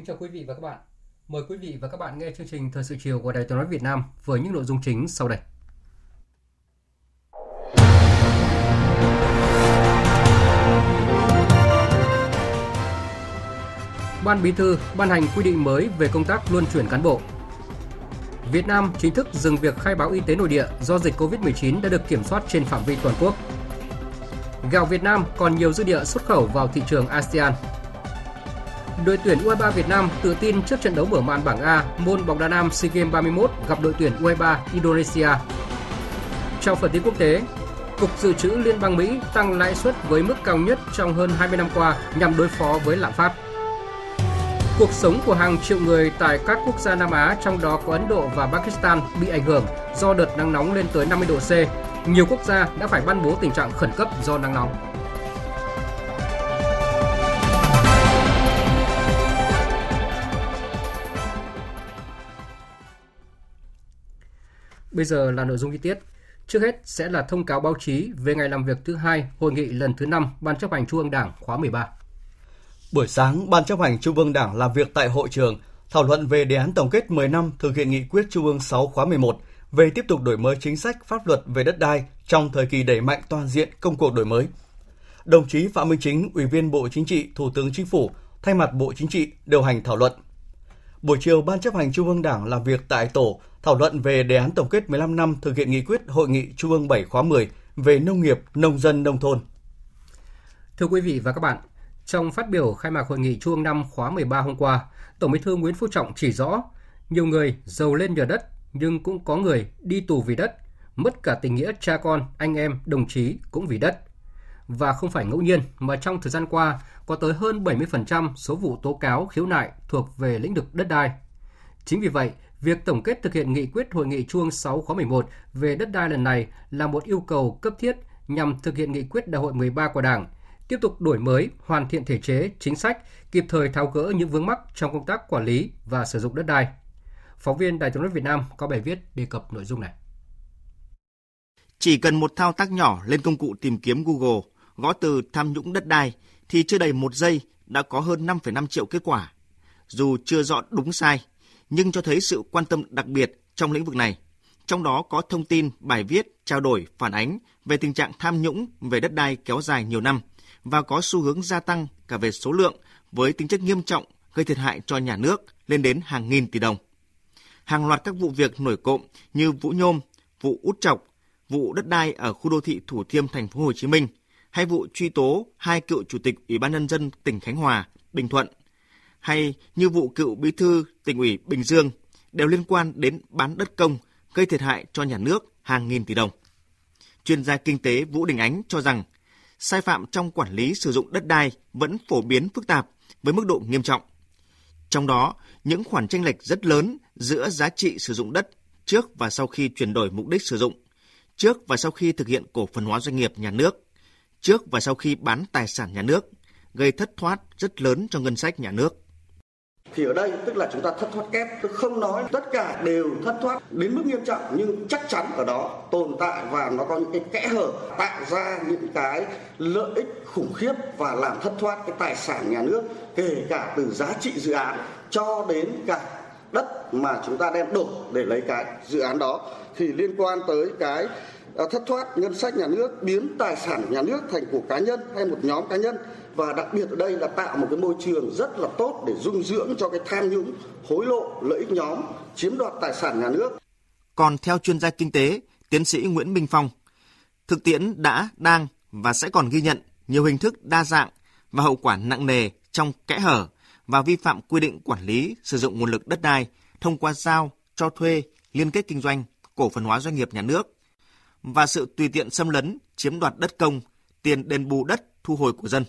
Kính chào quý vị và các bạn. Mời quý vị và các bạn nghe chương trình Thời sự chiều của Đài Tiếng nói Việt Nam với những nội dung chính sau đây. Ban Bí thư ban hành quy định mới về công tác luân chuyển cán bộ. Việt Nam chính thức dừng việc khai báo y tế nội địa do dịch COVID-19 đã được kiểm soát trên phạm vi toàn quốc. Gạo Việt Nam còn nhiều dư địa xuất khẩu vào thị trường ASEAN Đội tuyển U23 Việt Nam tự tin trước trận đấu mở màn bảng A môn bóng đá nam SEA Games 31 gặp đội tuyển U23 Indonesia. Trong phần tin quốc tế, Cục Dự trữ Liên bang Mỹ tăng lãi suất với mức cao nhất trong hơn 20 năm qua nhằm đối phó với lạm phát. Cuộc sống của hàng triệu người tại các quốc gia Nam Á, trong đó có Ấn Độ và Pakistan, bị ảnh hưởng do đợt nắng nóng lên tới 50 độ C. Nhiều quốc gia đã phải ban bố tình trạng khẩn cấp do nắng nóng. Bây giờ là nội dung chi tiết. Trước hết sẽ là thông cáo báo chí về ngày làm việc thứ hai hội nghị lần thứ 5 Ban chấp hành Trung ương Đảng khóa 13. Buổi sáng, Ban chấp hành Trung ương Đảng làm việc tại hội trường thảo luận về đề án tổng kết 10 năm thực hiện nghị quyết Trung ương 6 khóa 11 về tiếp tục đổi mới chính sách pháp luật về đất đai trong thời kỳ đẩy mạnh toàn diện công cuộc đổi mới. Đồng chí Phạm Minh Chính, Ủy viên Bộ Chính trị, Thủ tướng Chính phủ, thay mặt Bộ Chính trị điều hành thảo luận. Buổi chiều, Ban chấp hành Trung ương Đảng làm việc tại tổ thảo luận về đề án tổng kết 15 năm thực hiện nghị quyết Hội nghị Trung ương 7 khóa 10 về nông nghiệp, nông dân, nông thôn. Thưa quý vị và các bạn, trong phát biểu khai mạc Hội nghị Trung ương năm khóa 13 hôm qua, Tổng Bí thư Nguyễn Phú Trọng chỉ rõ, nhiều người giàu lên nhờ đất, nhưng cũng có người đi tù vì đất, mất cả tình nghĩa cha con, anh em, đồng chí cũng vì đất. Và không phải ngẫu nhiên mà trong thời gian qua có tới hơn 70% số vụ tố cáo khiếu nại thuộc về lĩnh vực đất đai. Chính vì vậy, Việc tổng kết thực hiện nghị quyết Hội nghị chuông 6 khóa 11 về đất đai lần này là một yêu cầu cấp thiết nhằm thực hiện nghị quyết Đại hội 13 của Đảng, tiếp tục đổi mới, hoàn thiện thể chế, chính sách, kịp thời tháo gỡ những vướng mắc trong công tác quản lý và sử dụng đất đai. Phóng viên Đài tiếng nói Việt Nam có bài viết đề cập nội dung này. Chỉ cần một thao tác nhỏ lên công cụ tìm kiếm Google, gõ từ tham nhũng đất đai thì chưa đầy một giây đã có hơn 5,5 triệu kết quả. Dù chưa rõ đúng sai, nhưng cho thấy sự quan tâm đặc biệt trong lĩnh vực này. Trong đó có thông tin, bài viết, trao đổi, phản ánh về tình trạng tham nhũng về đất đai kéo dài nhiều năm và có xu hướng gia tăng cả về số lượng với tính chất nghiêm trọng gây thiệt hại cho nhà nước lên đến hàng nghìn tỷ đồng. Hàng loạt các vụ việc nổi cộm như vụ nhôm, vụ út chọc, vụ đất đai ở khu đô thị Thủ Thiêm thành phố Hồ Chí Minh hay vụ truy tố hai cựu chủ tịch Ủy ban nhân dân tỉnh Khánh Hòa, Bình Thuận hay như vụ cựu bí thư tỉnh ủy Bình Dương đều liên quan đến bán đất công gây thiệt hại cho nhà nước hàng nghìn tỷ đồng. Chuyên gia kinh tế Vũ Đình Ánh cho rằng sai phạm trong quản lý sử dụng đất đai vẫn phổ biến phức tạp với mức độ nghiêm trọng. Trong đó, những khoản tranh lệch rất lớn giữa giá trị sử dụng đất trước và sau khi chuyển đổi mục đích sử dụng, trước và sau khi thực hiện cổ phần hóa doanh nghiệp nhà nước, trước và sau khi bán tài sản nhà nước, gây thất thoát rất lớn cho ngân sách nhà nước. Thì ở đây tức là chúng ta thất thoát kép tôi không nói tất cả đều thất thoát đến mức nghiêm trọng nhưng chắc chắn ở đó tồn tại và nó có những cái kẽ hở tạo ra những cái lợi ích khủng khiếp và làm thất thoát cái tài sản nhà nước kể cả từ giá trị dự án cho đến cả đất mà chúng ta đem đổ để lấy cái dự án đó. Thì liên quan tới cái thất thoát ngân sách nhà nước biến tài sản nhà nước thành của cá nhân hay một nhóm cá nhân và đặc biệt ở đây là tạo một cái môi trường rất là tốt để dung dưỡng cho cái tham nhũng, hối lộ, lợi ích nhóm, chiếm đoạt tài sản nhà nước. Còn theo chuyên gia kinh tế, tiến sĩ Nguyễn Minh Phong, thực tiễn đã, đang và sẽ còn ghi nhận nhiều hình thức đa dạng và hậu quả nặng nề trong kẽ hở và vi phạm quy định quản lý sử dụng nguồn lực đất đai thông qua giao, cho thuê, liên kết kinh doanh, cổ phần hóa doanh nghiệp nhà nước và sự tùy tiện xâm lấn, chiếm đoạt đất công, tiền đền bù đất thu hồi của dân.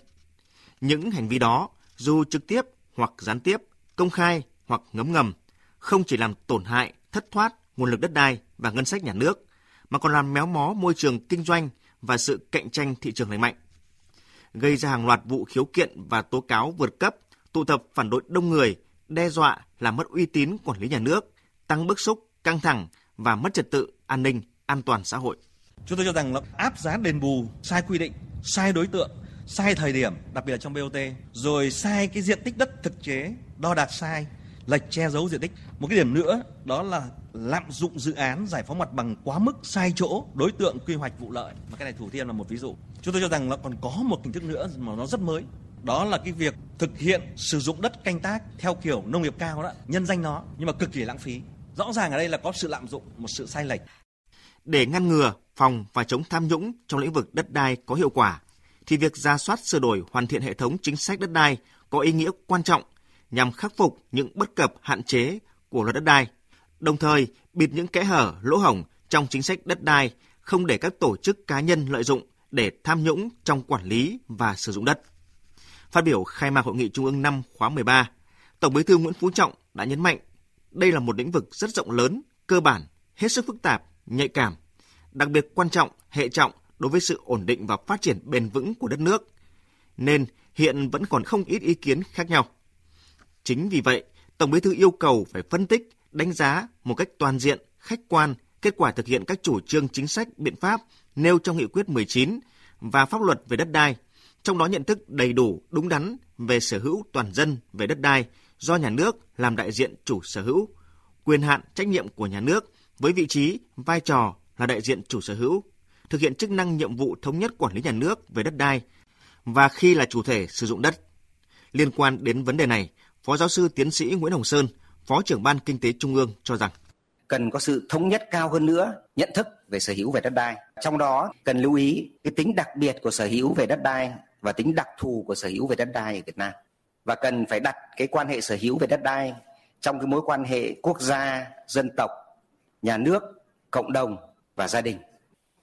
Những hành vi đó, dù trực tiếp hoặc gián tiếp, công khai hoặc ngấm ngầm, không chỉ làm tổn hại, thất thoát nguồn lực đất đai và ngân sách nhà nước, mà còn làm méo mó môi trường kinh doanh và sự cạnh tranh thị trường lành mạnh. Gây ra hàng loạt vụ khiếu kiện và tố cáo vượt cấp, tụ tập phản đối đông người, đe dọa làm mất uy tín quản lý nhà nước, tăng bức xúc, căng thẳng và mất trật tự, an ninh, an toàn xã hội. Chúng tôi cho rằng là áp giá đền bù sai quy định, sai đối tượng, sai thời điểm, đặc biệt là trong BOT, rồi sai cái diện tích đất thực chế, đo đạc sai, lệch che giấu diện tích. Một cái điểm nữa đó là lạm dụng dự án giải phóng mặt bằng quá mức sai chỗ đối tượng quy hoạch vụ lợi. Mà cái này thủ thiêm là một ví dụ. Chúng tôi cho rằng là còn có một hình thức nữa mà nó rất mới. Đó là cái việc thực hiện sử dụng đất canh tác theo kiểu nông nghiệp cao đó nhân danh nó nhưng mà cực kỳ lãng phí. Rõ ràng ở đây là có sự lạm dụng một sự sai lệch để ngăn ngừa phòng và chống tham nhũng trong lĩnh vực đất đai có hiệu quả thì việc ra soát sửa đổi hoàn thiện hệ thống chính sách đất đai có ý nghĩa quan trọng nhằm khắc phục những bất cập hạn chế của luật đất đai đồng thời bịt những kẽ hở, lỗ hổng trong chính sách đất đai, không để các tổ chức cá nhân lợi dụng để tham nhũng trong quản lý và sử dụng đất. Phát biểu khai mạc hội nghị Trung ương năm khóa 13, Tổng Bí thư Nguyễn Phú Trọng đã nhấn mạnh đây là một lĩnh vực rất rộng lớn, cơ bản, hết sức phức tạp, nhạy cảm, đặc biệt quan trọng, hệ trọng đối với sự ổn định và phát triển bền vững của đất nước. Nên hiện vẫn còn không ít ý kiến khác nhau. Chính vì vậy, Tổng Bí thư yêu cầu phải phân tích, đánh giá một cách toàn diện, khách quan kết quả thực hiện các chủ trương chính sách, biện pháp nêu trong nghị quyết 19 và pháp luật về đất đai, trong đó nhận thức đầy đủ, đúng đắn về sở hữu toàn dân về đất đai do nhà nước làm đại diện chủ sở hữu, quyền hạn trách nhiệm của nhà nước với vị trí, vai trò là đại diện chủ sở hữu, thực hiện chức năng nhiệm vụ thống nhất quản lý nhà nước về đất đai và khi là chủ thể sử dụng đất. Liên quan đến vấn đề này, Phó giáo sư tiến sĩ Nguyễn Hồng Sơn, Phó trưởng Ban Kinh tế Trung ương cho rằng cần có sự thống nhất cao hơn nữa nhận thức về sở hữu về đất đai. Trong đó cần lưu ý cái tính đặc biệt của sở hữu về đất đai và tính đặc thù của sở hữu về đất đai ở Việt Nam. Và cần phải đặt cái quan hệ sở hữu về đất đai trong cái mối quan hệ quốc gia, dân tộc, nhà nước, cộng đồng và gia đình.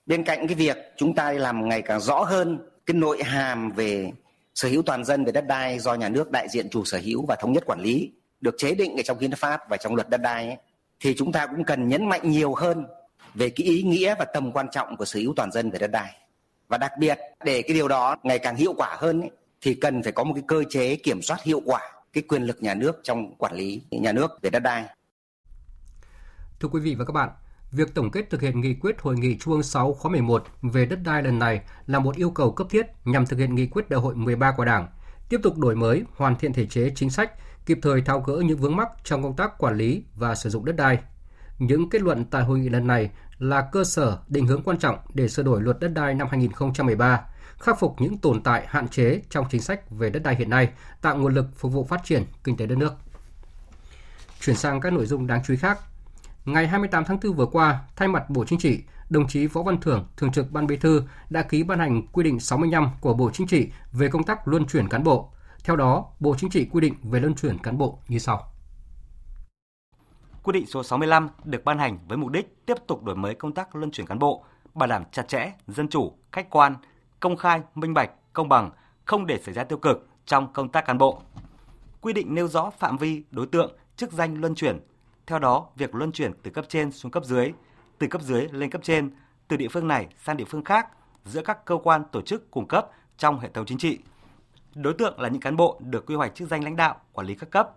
Bên cạnh cái việc chúng ta làm ngày càng rõ hơn cái nội hàm về sở hữu toàn dân về đất đai do nhà nước đại diện chủ sở hữu và thống nhất quản lý được chế định ở trong hiến pháp và trong luật đất đai ấy, thì chúng ta cũng cần nhấn mạnh nhiều hơn về cái ý nghĩa và tầm quan trọng của sở hữu toàn dân về đất đai và đặc biệt để cái điều đó ngày càng hiệu quả hơn ấy, thì cần phải có một cái cơ chế kiểm soát hiệu quả cái quyền lực nhà nước trong quản lý nhà nước về đất đai. Thưa quý vị và các bạn, việc tổng kết thực hiện nghị quyết Hội nghị Trung ương 6 khóa 11 về đất đai lần này là một yêu cầu cấp thiết nhằm thực hiện nghị quyết đại hội 13 của Đảng, tiếp tục đổi mới, hoàn thiện thể chế chính sách, kịp thời tháo gỡ những vướng mắc trong công tác quản lý và sử dụng đất đai. Những kết luận tại hội nghị lần này là cơ sở định hướng quan trọng để sửa đổi luật đất đai năm 2013, khắc phục những tồn tại hạn chế trong chính sách về đất đai hiện nay, tạo nguồn lực phục vụ phát triển kinh tế đất nước. Chuyển sang các nội dung đáng chú ý khác. Ngày 28 tháng 4 vừa qua, thay mặt Bộ Chính trị, đồng chí Võ Văn Thưởng, Thường trực Ban Bí thư đã ký ban hành quy định 65 của Bộ Chính trị về công tác luân chuyển cán bộ. Theo đó, Bộ Chính trị quy định về luân chuyển cán bộ như sau. Quy định số 65 được ban hành với mục đích tiếp tục đổi mới công tác luân chuyển cán bộ, bảo đảm chặt chẽ, dân chủ, khách quan, công khai, minh bạch, công bằng, không để xảy ra tiêu cực trong công tác cán bộ. Quy định nêu rõ phạm vi, đối tượng, chức danh luân chuyển. Theo đó, việc luân chuyển từ cấp trên xuống cấp dưới, từ cấp dưới lên cấp trên, từ địa phương này sang địa phương khác, giữa các cơ quan tổ chức cung cấp trong hệ thống chính trị. Đối tượng là những cán bộ được quy hoạch chức danh lãnh đạo, quản lý các cấp,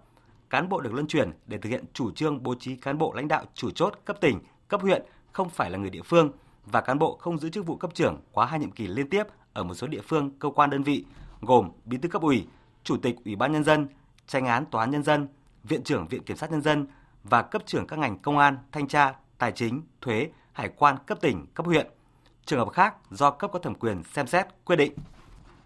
cán bộ được luân chuyển để thực hiện chủ trương bố trí cán bộ lãnh đạo chủ chốt cấp tỉnh, cấp huyện không phải là người địa phương và cán bộ không giữ chức vụ cấp trưởng quá hai nhiệm kỳ liên tiếp ở một số địa phương, cơ quan đơn vị gồm bí thư cấp ủy, chủ tịch ủy ban nhân dân, tranh án tòa án nhân dân, viện trưởng viện kiểm sát nhân dân và cấp trưởng các ngành công an, thanh tra, tài chính, thuế, hải quan cấp tỉnh, cấp huyện. Trường hợp khác do cấp có thẩm quyền xem xét quyết định.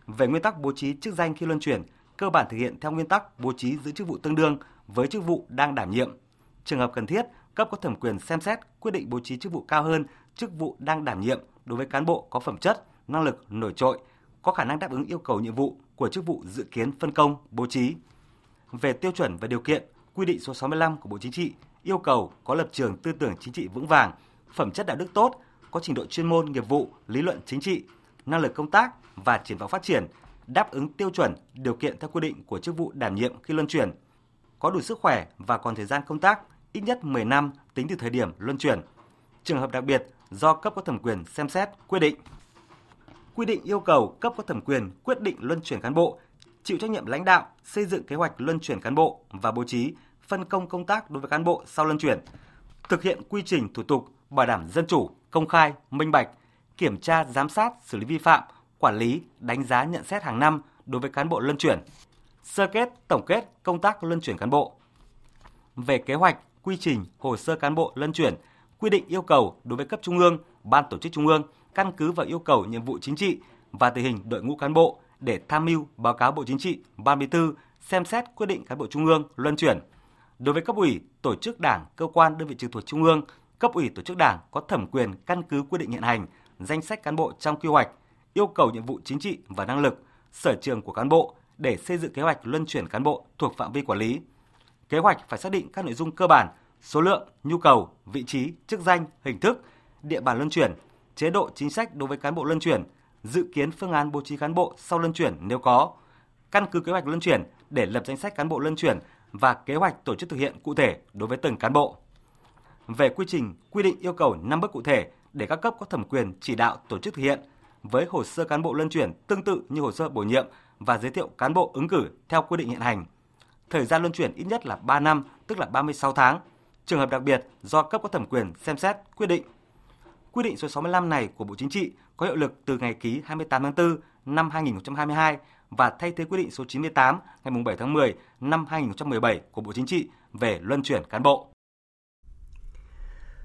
Về nguyên tắc bố trí chức danh khi luân chuyển, cơ bản thực hiện theo nguyên tắc bố trí giữ chức vụ tương đương với chức vụ đang đảm nhiệm. Trường hợp cần thiết, cấp có thẩm quyền xem xét quyết định bố trí chức vụ cao hơn chức vụ đang đảm nhiệm đối với cán bộ có phẩm chất, năng lực nổi trội, có khả năng đáp ứng yêu cầu nhiệm vụ của chức vụ dự kiến phân công, bố trí. Về tiêu chuẩn và điều kiện, quy định số 65 của Bộ Chính trị yêu cầu có lập trường tư tưởng chính trị vững vàng, phẩm chất đạo đức tốt, có trình độ chuyên môn nghiệp vụ, lý luận chính trị, năng lực công tác và triển vọng phát triển, đáp ứng tiêu chuẩn, điều kiện theo quy định của chức vụ đảm nhiệm khi luân chuyển, có đủ sức khỏe và còn thời gian công tác ít nhất 10 năm tính từ thời điểm luân chuyển. Trường hợp đặc biệt do cấp có thẩm quyền xem xét quyết định. Quy định yêu cầu cấp có thẩm quyền quyết định luân chuyển cán bộ, chịu trách nhiệm lãnh đạo, xây dựng kế hoạch luân chuyển cán bộ và bố trí phân công công tác đối với cán bộ sau luân chuyển, thực hiện quy trình thủ tục bảo đảm dân chủ, công khai, minh bạch, kiểm tra, giám sát, xử lý vi phạm, quản lý, đánh giá nhận xét hàng năm đối với cán bộ luân chuyển, sơ kết, tổng kết công tác luân chuyển cán bộ. Về kế hoạch, quy trình, hồ sơ cán bộ luân chuyển, quy định yêu cầu đối với cấp trung ương, ban tổ chức trung ương căn cứ vào yêu cầu nhiệm vụ chính trị và tình hình đội ngũ cán bộ để tham mưu báo cáo Bộ Chính trị, Ban Bí thư xem xét quyết định cán bộ trung ương luân chuyển. Đối với cấp ủy, tổ chức đảng, cơ quan đơn vị trực thuộc trung ương, cấp ủy tổ chức đảng có thẩm quyền căn cứ quy định hiện hành, danh sách cán bộ trong quy hoạch, yêu cầu nhiệm vụ chính trị và năng lực, sở trường của cán bộ để xây dựng kế hoạch luân chuyển cán bộ thuộc phạm vi quản lý. Kế hoạch phải xác định các nội dung cơ bản, số lượng, nhu cầu, vị trí, chức danh, hình thức, địa bàn luân chuyển, chế độ chính sách đối với cán bộ luân chuyển, dự kiến phương án bố trí cán bộ sau luân chuyển nếu có, căn cứ kế hoạch luân chuyển để lập danh sách cán bộ luân chuyển và kế hoạch tổ chức thực hiện cụ thể đối với từng cán bộ. Về quy trình, quy định yêu cầu 5 bước cụ thể để các cấp có thẩm quyền chỉ đạo tổ chức thực hiện với hồ sơ cán bộ luân chuyển tương tự như hồ sơ bổ nhiệm và giới thiệu cán bộ ứng cử theo quy định hiện hành. Thời gian luân chuyển ít nhất là 3 năm, tức là 36 tháng. Trường hợp đặc biệt do cấp có thẩm quyền xem xét quyết định. Quy định số 65 này của Bộ Chính trị có hiệu lực từ ngày ký 28 tháng 4 năm 2022 và thay thế quyết định số 98 ngày 7 tháng 10 năm 2017 của Bộ Chính trị về luân chuyển cán bộ.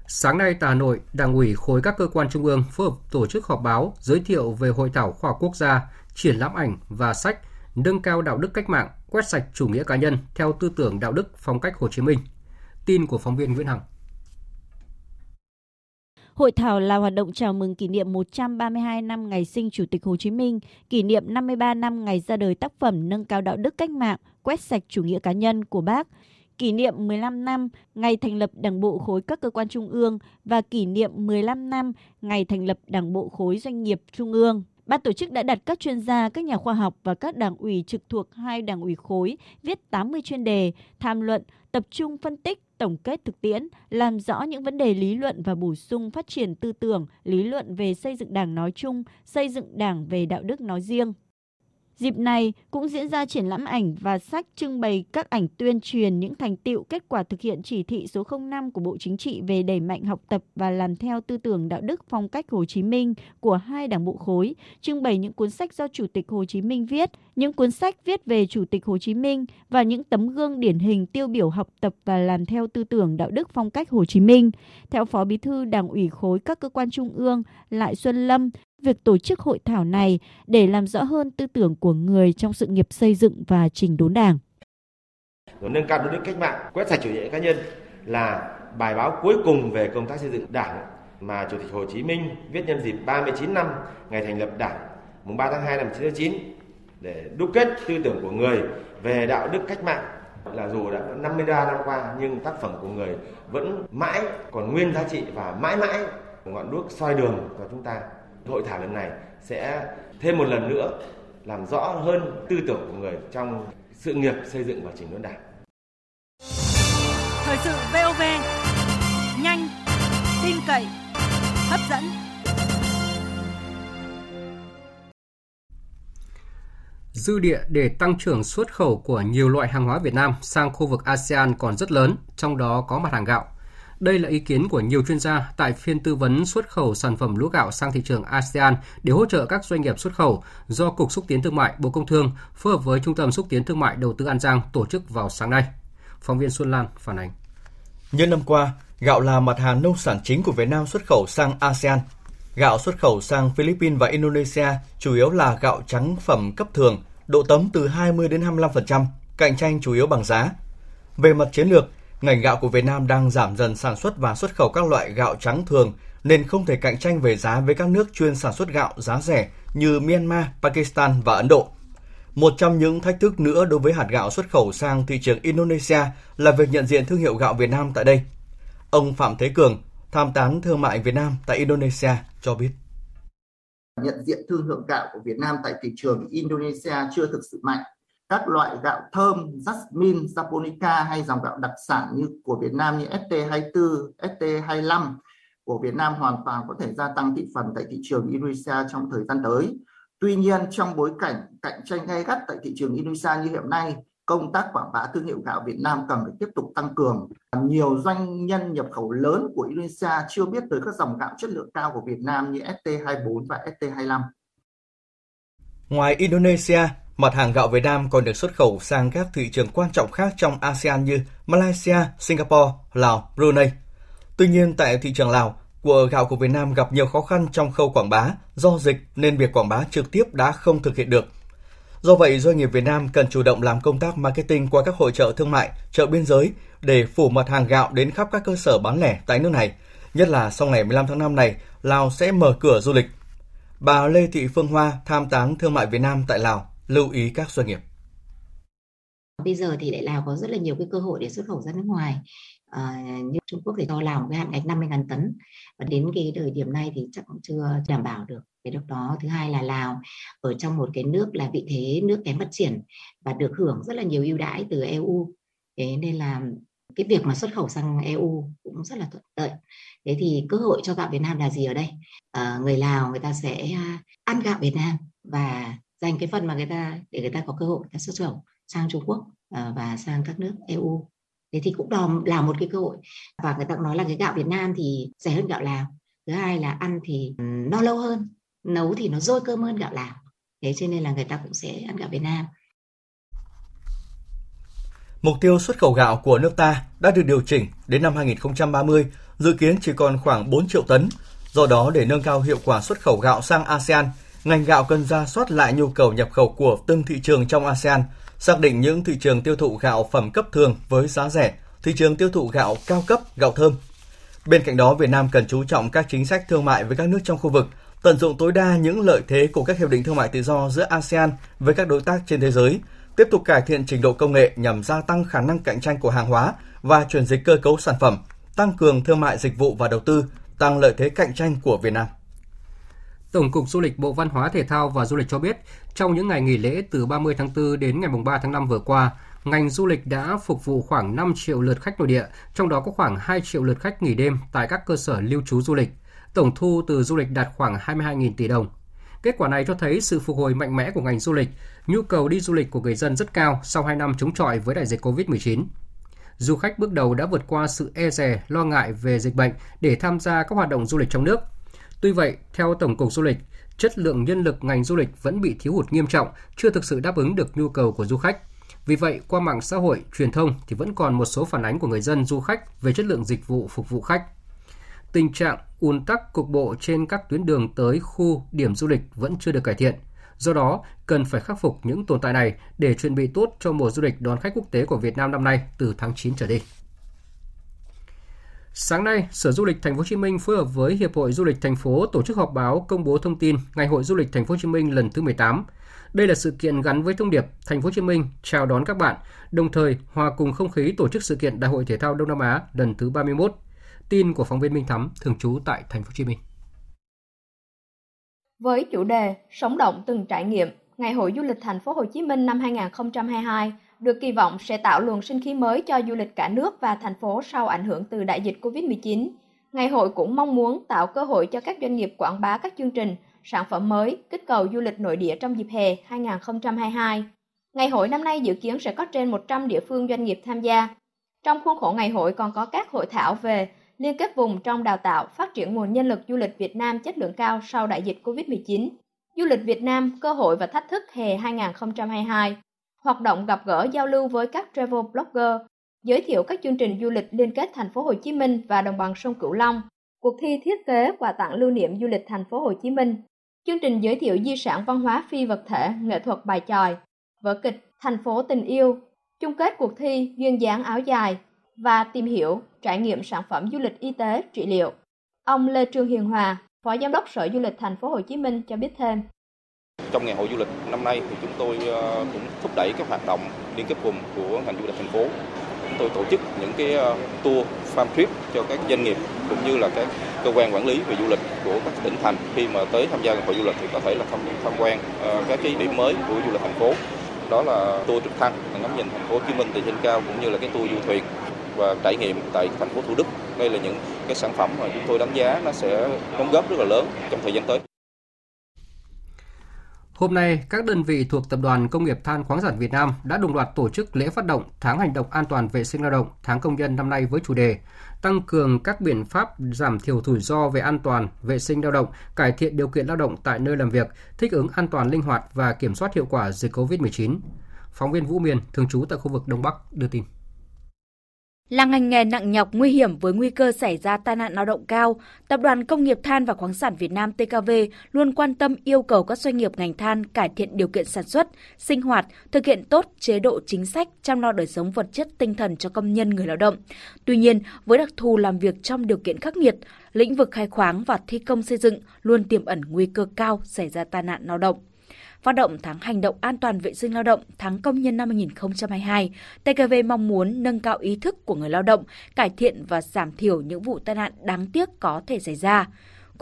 Sáng nay tại Hà Nội, Đảng ủy khối các cơ quan trung ương phối hợp tổ chức họp báo giới thiệu về hội thảo khoa học quốc gia, triển lãm ảnh và sách nâng cao đạo đức cách mạng, quét sạch chủ nghĩa cá nhân theo tư tưởng đạo đức phong cách Hồ Chí Minh. Tin của phóng viên Nguyễn Hằng. Hội thảo là hoạt động chào mừng kỷ niệm 132 năm ngày sinh Chủ tịch Hồ Chí Minh, kỷ niệm 53 năm ngày ra đời tác phẩm Nâng cao đạo đức cách mạng, quét sạch chủ nghĩa cá nhân của Bác, kỷ niệm 15 năm ngày thành lập Đảng bộ khối các cơ quan trung ương và kỷ niệm 15 năm ngày thành lập Đảng bộ khối doanh nghiệp trung ương. Ban tổ chức đã đặt các chuyên gia, các nhà khoa học và các đảng ủy trực thuộc hai đảng ủy khối viết 80 chuyên đề, tham luận, tập trung phân tích, tổng kết thực tiễn, làm rõ những vấn đề lý luận và bổ sung phát triển tư tưởng, lý luận về xây dựng đảng nói chung, xây dựng đảng về đạo đức nói riêng. Dịp này cũng diễn ra triển lãm ảnh và sách trưng bày các ảnh tuyên truyền những thành tiệu kết quả thực hiện chỉ thị số 05 của Bộ Chính trị về đẩy mạnh học tập và làm theo tư tưởng đạo đức phong cách Hồ Chí Minh của hai đảng bộ khối, trưng bày những cuốn sách do Chủ tịch Hồ Chí Minh viết, những cuốn sách viết về Chủ tịch Hồ Chí Minh và những tấm gương điển hình tiêu biểu học tập và làm theo tư tưởng đạo đức phong cách Hồ Chí Minh. Theo Phó Bí thư Đảng ủy khối các cơ quan trung ương Lại Xuân Lâm, việc tổ chức hội thảo này để làm rõ hơn tư tưởng của người trong sự nghiệp xây dựng và chỉnh đốn đảng. Nâng cao đạo đức cách mạng, quét sạch chủ nghĩa cá nhân là bài báo cuối cùng về công tác xây dựng đảng mà Chủ tịch Hồ Chí Minh viết nhân dịp 39 năm ngày thành lập đảng mùng 3 tháng 2 năm 1999 để đúc kết tư tưởng của người về đạo đức cách mạng là dù đã 53 năm qua nhưng tác phẩm của người vẫn mãi còn nguyên giá trị và mãi mãi ngọn đuốc soi đường cho chúng ta Hội thảo lần này sẽ thêm một lần nữa làm rõ hơn tư tưởng của người trong sự nghiệp xây dựng và chỉnh đốn đảng. Thời sự VOV nhanh, tin cậy, hấp dẫn. Dư địa để tăng trưởng xuất khẩu của nhiều loại hàng hóa Việt Nam sang khu vực ASEAN còn rất lớn, trong đó có mặt hàng gạo. Đây là ý kiến của nhiều chuyên gia tại phiên tư vấn xuất khẩu sản phẩm lúa gạo sang thị trường ASEAN để hỗ trợ các doanh nghiệp xuất khẩu do Cục Xúc tiến Thương mại Bộ Công Thương phối hợp với Trung tâm Xúc tiến Thương mại Đầu tư An Giang tổ chức vào sáng nay. Phóng viên Xuân Lan phản ánh. Những năm qua, gạo là mặt hàng nông sản chính của Việt Nam xuất khẩu sang ASEAN. Gạo xuất khẩu sang Philippines và Indonesia chủ yếu là gạo trắng phẩm cấp thường, độ tấm từ 20 đến 25%, cạnh tranh chủ yếu bằng giá. Về mặt chiến lược, ngành gạo của Việt Nam đang giảm dần sản xuất và xuất khẩu các loại gạo trắng thường nên không thể cạnh tranh về giá với các nước chuyên sản xuất gạo giá rẻ như Myanmar, Pakistan và Ấn Độ. Một trong những thách thức nữa đối với hạt gạo xuất khẩu sang thị trường Indonesia là việc nhận diện thương hiệu gạo Việt Nam tại đây. Ông Phạm Thế Cường, tham tán thương mại Việt Nam tại Indonesia cho biết. Nhận diện thương hiệu gạo của Việt Nam tại thị trường Indonesia chưa thực sự mạnh. Các loại gạo thơm, jasmine, japonica hay dòng gạo đặc sản như của Việt Nam như ST24, ST25 của Việt Nam hoàn toàn có thể gia tăng thị phần tại thị trường Indonesia trong thời gian tới. Tuy nhiên, trong bối cảnh cạnh tranh gay gắt tại thị trường Indonesia như hiện nay, công tác quảng bá thương hiệu gạo Việt Nam cần phải tiếp tục tăng cường. Nhiều doanh nhân nhập khẩu lớn của Indonesia chưa biết tới các dòng gạo chất lượng cao của Việt Nam như ST24 và ST25. Ngoài Indonesia, mặt hàng gạo Việt Nam còn được xuất khẩu sang các thị trường quan trọng khác trong ASEAN như Malaysia, Singapore, Lào, Brunei. Tuy nhiên, tại thị trường Lào, của gạo của Việt Nam gặp nhiều khó khăn trong khâu quảng bá do dịch nên việc quảng bá trực tiếp đã không thực hiện được. Do vậy, doanh nghiệp Việt Nam cần chủ động làm công tác marketing qua các hội trợ thương mại, chợ biên giới để phủ mặt hàng gạo đến khắp các cơ sở bán lẻ tại nước này. Nhất là sau ngày 15 tháng 5 này, Lào sẽ mở cửa du lịch. Bà Lê Thị Phương Hoa, tham tán thương mại Việt Nam tại Lào, lưu ý các doanh nghiệp. Bây giờ thì lại Lào có rất là nhiều cái cơ hội để xuất khẩu ra nước ngoài. À, như Trung Quốc thì cho Lào cái hạn ngạch 50.000 tấn. Và đến cái thời điểm này thì chắc cũng chưa đảm bảo được cái lúc đó. Thứ hai là Lào ở trong một cái nước là vị thế nước kém phát triển và được hưởng rất là nhiều ưu đãi từ EU thế nên là cái việc mà xuất khẩu sang EU cũng rất là thuận lợi. Thế thì cơ hội cho gạo Việt Nam là gì ở đây? À, người Lào người ta sẽ ăn gạo Việt Nam và dành cái phần mà người ta để người ta có cơ hội người ta xuất khẩu sang Trung Quốc ờ, và sang các nước EU thế thì cũng đòm là một cái cơ hội. Và người ta cũng nói là cái gạo Việt Nam thì rẻ hơn gạo Lào. Thứ hai là ăn thì ừ, no lâu hơn nấu thì nó dôi cơm hơn gạo Lào. Thế cho nên là người ta cũng sẽ ăn gạo Việt Nam. Mục tiêu xuất khẩu gạo của nước ta đã được điều chỉnh đến năm 2030, dự kiến chỉ còn khoảng 4 triệu tấn. Do đó, để nâng cao hiệu quả xuất khẩu gạo sang ASEAN, ngành gạo cần ra soát lại nhu cầu nhập khẩu của từng thị trường trong ASEAN, xác định những thị trường tiêu thụ gạo phẩm cấp thường với giá rẻ, thị trường tiêu thụ gạo cao cấp, gạo thơm. Bên cạnh đó, Việt Nam cần chú trọng các chính sách thương mại với các nước trong khu vực, tận dụng tối đa những lợi thế của các hiệp định thương mại tự do giữa ASEAN với các đối tác trên thế giới, tiếp tục cải thiện trình độ công nghệ nhằm gia tăng khả năng cạnh tranh của hàng hóa và chuyển dịch cơ cấu sản phẩm, tăng cường thương mại dịch vụ và đầu tư, tăng lợi thế cạnh tranh của Việt Nam. Tổng cục Du lịch Bộ Văn hóa Thể thao và Du lịch cho biết, trong những ngày nghỉ lễ từ 30 tháng 4 đến ngày 3 tháng 5 vừa qua, ngành du lịch đã phục vụ khoảng 5 triệu lượt khách nội địa, trong đó có khoảng 2 triệu lượt khách nghỉ đêm tại các cơ sở lưu trú du lịch. Tổng thu từ du lịch đạt khoảng 22.000 tỷ đồng. Kết quả này cho thấy sự phục hồi mạnh mẽ của ngành du lịch, nhu cầu đi du lịch của người dân rất cao sau 2 năm chống chọi với đại dịch COVID-19. Du khách bước đầu đã vượt qua sự e dè, lo ngại về dịch bệnh để tham gia các hoạt động du lịch trong nước. Tuy vậy, theo Tổng cục Du lịch, chất lượng nhân lực ngành du lịch vẫn bị thiếu hụt nghiêm trọng, chưa thực sự đáp ứng được nhu cầu của du khách. Vì vậy, qua mạng xã hội, truyền thông thì vẫn còn một số phản ánh của người dân du khách về chất lượng dịch vụ phục vụ khách. Tình trạng ùn tắc cục bộ trên các tuyến đường tới khu điểm du lịch vẫn chưa được cải thiện. Do đó, cần phải khắc phục những tồn tại này để chuẩn bị tốt cho mùa du lịch đón khách quốc tế của Việt Nam năm nay từ tháng 9 trở đi. Sáng nay, Sở Du lịch Thành phố Hồ Chí Minh phối hợp với Hiệp hội Du lịch thành phố tổ chức họp báo công bố thông tin Ngày hội Du lịch Thành phố Hồ Chí Minh lần thứ 18. Đây là sự kiện gắn với thông điệp Thành phố Hồ Chí Minh chào đón các bạn, đồng thời hòa cùng không khí tổ chức sự kiện Đại hội thể thao Đông Nam Á lần thứ 31. Tin của phóng viên Minh Thắm thường trú tại Thành phố Hồ Chí Minh. Với chủ đề Sống động từng trải nghiệm, Ngày hội du lịch Thành phố Hồ Chí Minh năm 2022 được kỳ vọng sẽ tạo luồng sinh khí mới cho du lịch cả nước và thành phố sau ảnh hưởng từ đại dịch Covid-19. Ngày hội cũng mong muốn tạo cơ hội cho các doanh nghiệp quảng bá các chương trình, sản phẩm mới, kích cầu du lịch nội địa trong dịp hè 2022. Ngày hội năm nay dự kiến sẽ có trên 100 địa phương doanh nghiệp tham gia. Trong khuôn khổ ngày hội còn có các hội thảo về liên kết vùng trong đào tạo, phát triển nguồn nhân lực du lịch Việt Nam chất lượng cao sau đại dịch COVID-19. Du lịch Việt Nam, cơ hội và thách thức hè 2022 hoạt động gặp gỡ giao lưu với các travel blogger, giới thiệu các chương trình du lịch liên kết thành phố Hồ Chí Minh và đồng bằng sông Cửu Long, cuộc thi thiết kế quà tặng lưu niệm du lịch thành phố Hồ Chí Minh, chương trình giới thiệu di sản văn hóa phi vật thể, nghệ thuật bài tròi, vở kịch Thành phố tình yêu, chung kết cuộc thi duyên dáng áo dài và tìm hiểu trải nghiệm sản phẩm du lịch y tế trị liệu. Ông Lê Trương Hiền Hòa, Phó Giám đốc Sở Du lịch Thành phố Hồ Chí Minh cho biết thêm. Trong ngày hội du lịch năm nay thì chúng tôi ờ, cũng thúc đẩy các hoạt động liên kết vùng của ngành du lịch thành phố. Chúng tôi tổ chức những cái ờ, tour farm trip cho các doanh nghiệp cũng như là các cơ quan quản lý về du lịch của các tỉnh thành khi mà tới tham gia ngày hội du lịch thì có thể là tham, tham quan ờ, các cái điểm mới của du lịch thành phố. Đó là tour trực thăng ngắm nhìn thành phố Hồ Chí Minh từ trên cao cũng như là cái tour du thuyền và trải nghiệm tại thành phố Thủ Đức. Đây là những cái sản phẩm mà chúng tôi đánh giá nó sẽ đóng góp rất là lớn trong thời gian tới. Hôm nay, các đơn vị thuộc Tập đoàn Công nghiệp Than khoáng sản Việt Nam đã đồng loạt tổ chức lễ phát động tháng hành động an toàn vệ sinh lao động tháng công nhân năm nay với chủ đề tăng cường các biện pháp giảm thiểu rủi ro về an toàn, vệ sinh lao động, cải thiện điều kiện lao động tại nơi làm việc, thích ứng an toàn linh hoạt và kiểm soát hiệu quả dịch COVID-19. Phóng viên Vũ Miền, thường trú tại khu vực Đông Bắc đưa tin. Là ngành nghề nặng nhọc nguy hiểm với nguy cơ xảy ra tai nạn lao động cao, Tập đoàn Công nghiệp Than và Khoáng sản Việt Nam TKV luôn quan tâm yêu cầu các doanh nghiệp ngành than cải thiện điều kiện sản xuất, sinh hoạt, thực hiện tốt chế độ chính sách chăm lo đời sống vật chất tinh thần cho công nhân người lao động. Tuy nhiên, với đặc thù làm việc trong điều kiện khắc nghiệt, lĩnh vực khai khoáng và thi công xây dựng luôn tiềm ẩn nguy cơ cao xảy ra tai nạn lao động phát động tháng hành động an toàn vệ sinh lao động tháng công nhân năm 2022, TKV mong muốn nâng cao ý thức của người lao động, cải thiện và giảm thiểu những vụ tai nạn đáng tiếc có thể xảy ra.